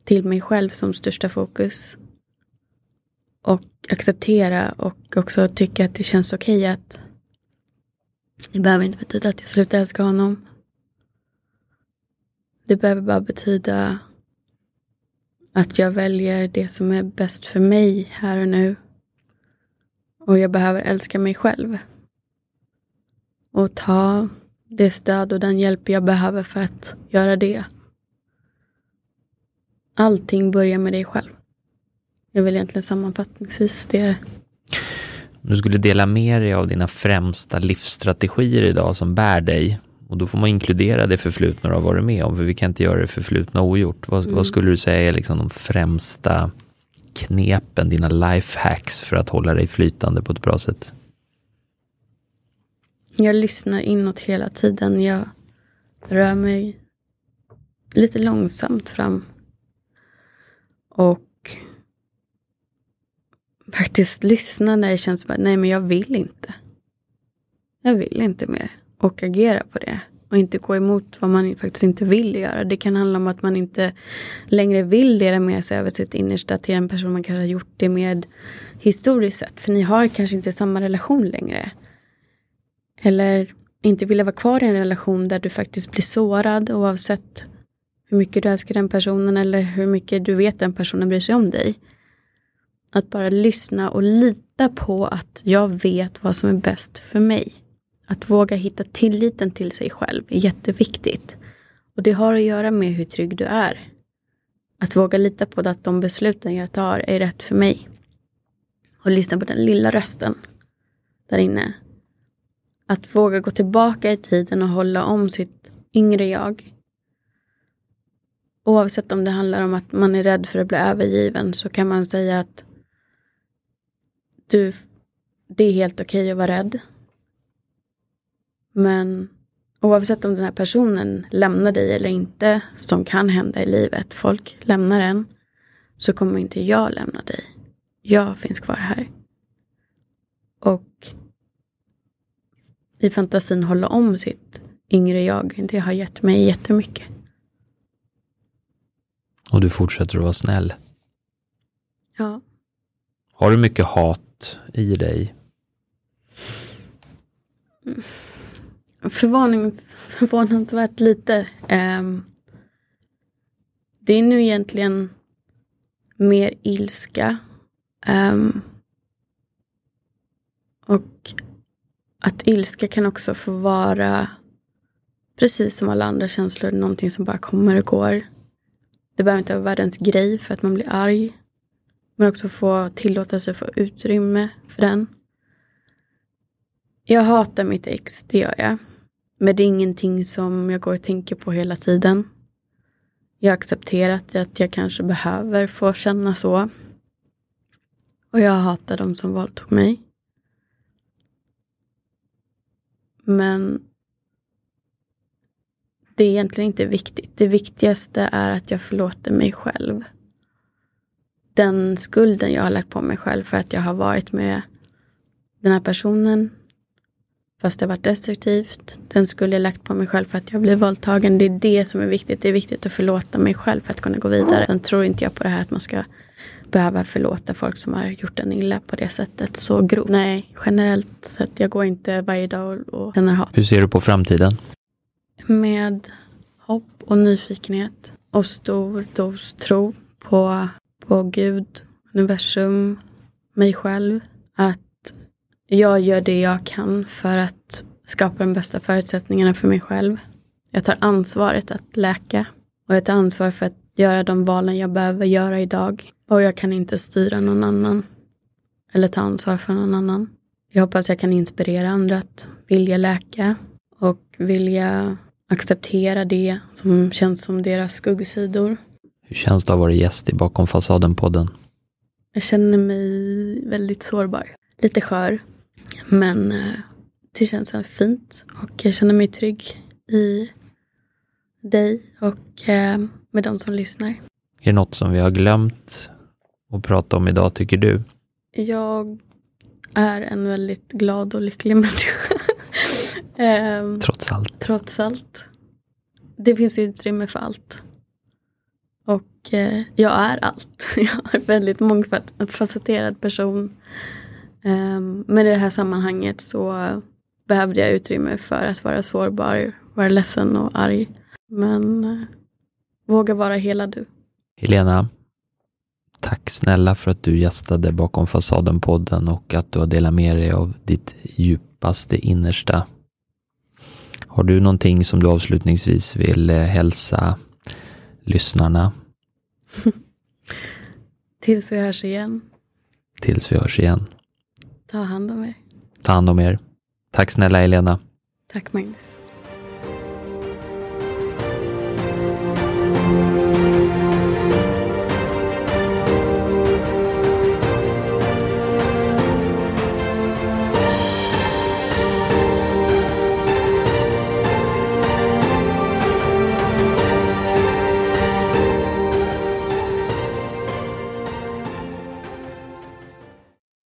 B: till mig själv som största fokus. Och acceptera och också tycka att det känns okej okay att det behöver inte betyda att jag slutar älska honom. Det behöver bara betyda att jag väljer det som är bäst för mig här och nu. Och jag behöver älska mig själv. Och ta det stöd och den hjälp jag behöver för att göra det. Allting börjar med dig själv. Jag vill egentligen sammanfattningsvis det.
A: Du skulle dela med dig av dina främsta livsstrategier idag som bär dig. Och då får man inkludera det förflutna du har varit med om, för vi kan inte göra det förflutna ogjort. Vad, mm. vad skulle du säga är liksom de främsta knepen, dina lifehacks för att hålla dig flytande på ett bra sätt?
B: Jag lyssnar inåt hela tiden. Jag rör mig lite långsamt fram. Och faktiskt lyssna när det känns bara, nej men jag vill inte. Jag vill inte mer. Och agera på det. Och inte gå emot vad man faktiskt inte vill göra. Det kan handla om att man inte längre vill dela med sig över sitt innersta till en person man kanske har gjort det med historiskt sett. För ni har kanske inte samma relation längre. Eller inte vilja vara kvar i en relation där du faktiskt blir sårad oavsett hur mycket du älskar den personen eller hur mycket du vet den personen bryr sig om dig. Att bara lyssna och lita på att jag vet vad som är bäst för mig. Att våga hitta tilliten till sig själv är jätteviktigt. Och det har att göra med hur trygg du är. Att våga lita på att de besluten jag tar är rätt för mig. Och lyssna på den lilla rösten där inne. Att våga gå tillbaka i tiden och hålla om sitt yngre jag. Oavsett om det handlar om att man är rädd för att bli övergiven så kan man säga att du, det är helt okej okay att vara rädd. Men oavsett om den här personen lämnar dig eller inte, som kan hända i livet, folk lämnar en, så kommer inte jag lämna dig. Jag finns kvar här. Och i fantasin hålla om sitt yngre jag, det har gett mig jättemycket.
A: Och du fortsätter att vara snäll?
B: Ja.
A: Har du mycket hat i dig?
B: Mm förvånings, förvånansvärt lite. Um, det är nu egentligen mer ilska. Um, och att ilska kan också få vara, precis som alla andra känslor, någonting som bara kommer och går. Det behöver inte vara världens grej för att man blir arg. Men också få tillåta sig få utrymme för den. Jag hatar mitt ex, det gör jag. Men det är ingenting som jag går och tänker på hela tiden. Jag har accepterat att jag kanske behöver få känna så. Och jag hatar de som våldtog mig. Men det är egentligen inte viktigt. Det viktigaste är att jag förlåter mig själv. Den skulden jag har lagt på mig själv för att jag har varit med den här personen fast det har varit destruktivt. Den skulle jag lagt på mig själv för att jag blev våldtagen. Det är det som är viktigt. Det är viktigt att förlåta mig själv för att kunna gå vidare. Sen tror inte jag på det här att man ska behöva förlåta folk som har gjort en illa på det sättet så grovt. Nej, generellt sett. Jag går inte varje dag och, känner hat.
A: Hur ser du på framtiden?
B: Med hopp och nyfikenhet och stor dos tro på, på Gud, universum, mig själv. Att jag gör det jag kan för att skapa de bästa förutsättningarna för mig själv. Jag tar ansvaret att läka och jag tar ansvar för att göra de valen jag behöver göra idag. Och jag kan inte styra någon annan eller ta ansvar för någon annan. Jag hoppas jag kan inspirera andra att vilja läka och vilja acceptera det som känns som deras skuggsidor.
A: Hur känns det att vara gäst i Bakom fasaden-podden?
B: Jag känner mig väldigt sårbar. Lite skör. Men eh, det känns fint och jag känner mig trygg i dig och eh, med de som lyssnar.
A: Är det något som vi har glömt att prata om idag, tycker du?
B: Jag är en väldigt glad och lycklig människa.
A: eh, trots allt.
B: Trots allt. Det finns utrymme för allt. Och eh, jag är allt. Jag är en väldigt mångfacetterad person. Eh, men i det här sammanhanget så behövde jag utrymme för att vara sårbar, vara ledsen och arg. Men eh, våga vara hela du.
A: Helena, tack snälla för att du gästade Bakom fasaden-podden och att du har delat med dig av ditt djupaste innersta. Har du någonting som du avslutningsvis vill eh, hälsa lyssnarna?
B: Tills vi hörs igen.
A: Tills vi hörs igen.
B: Ta hand om er.
A: Ta hand om er. Tack snälla Helena.
B: Tack Magnus.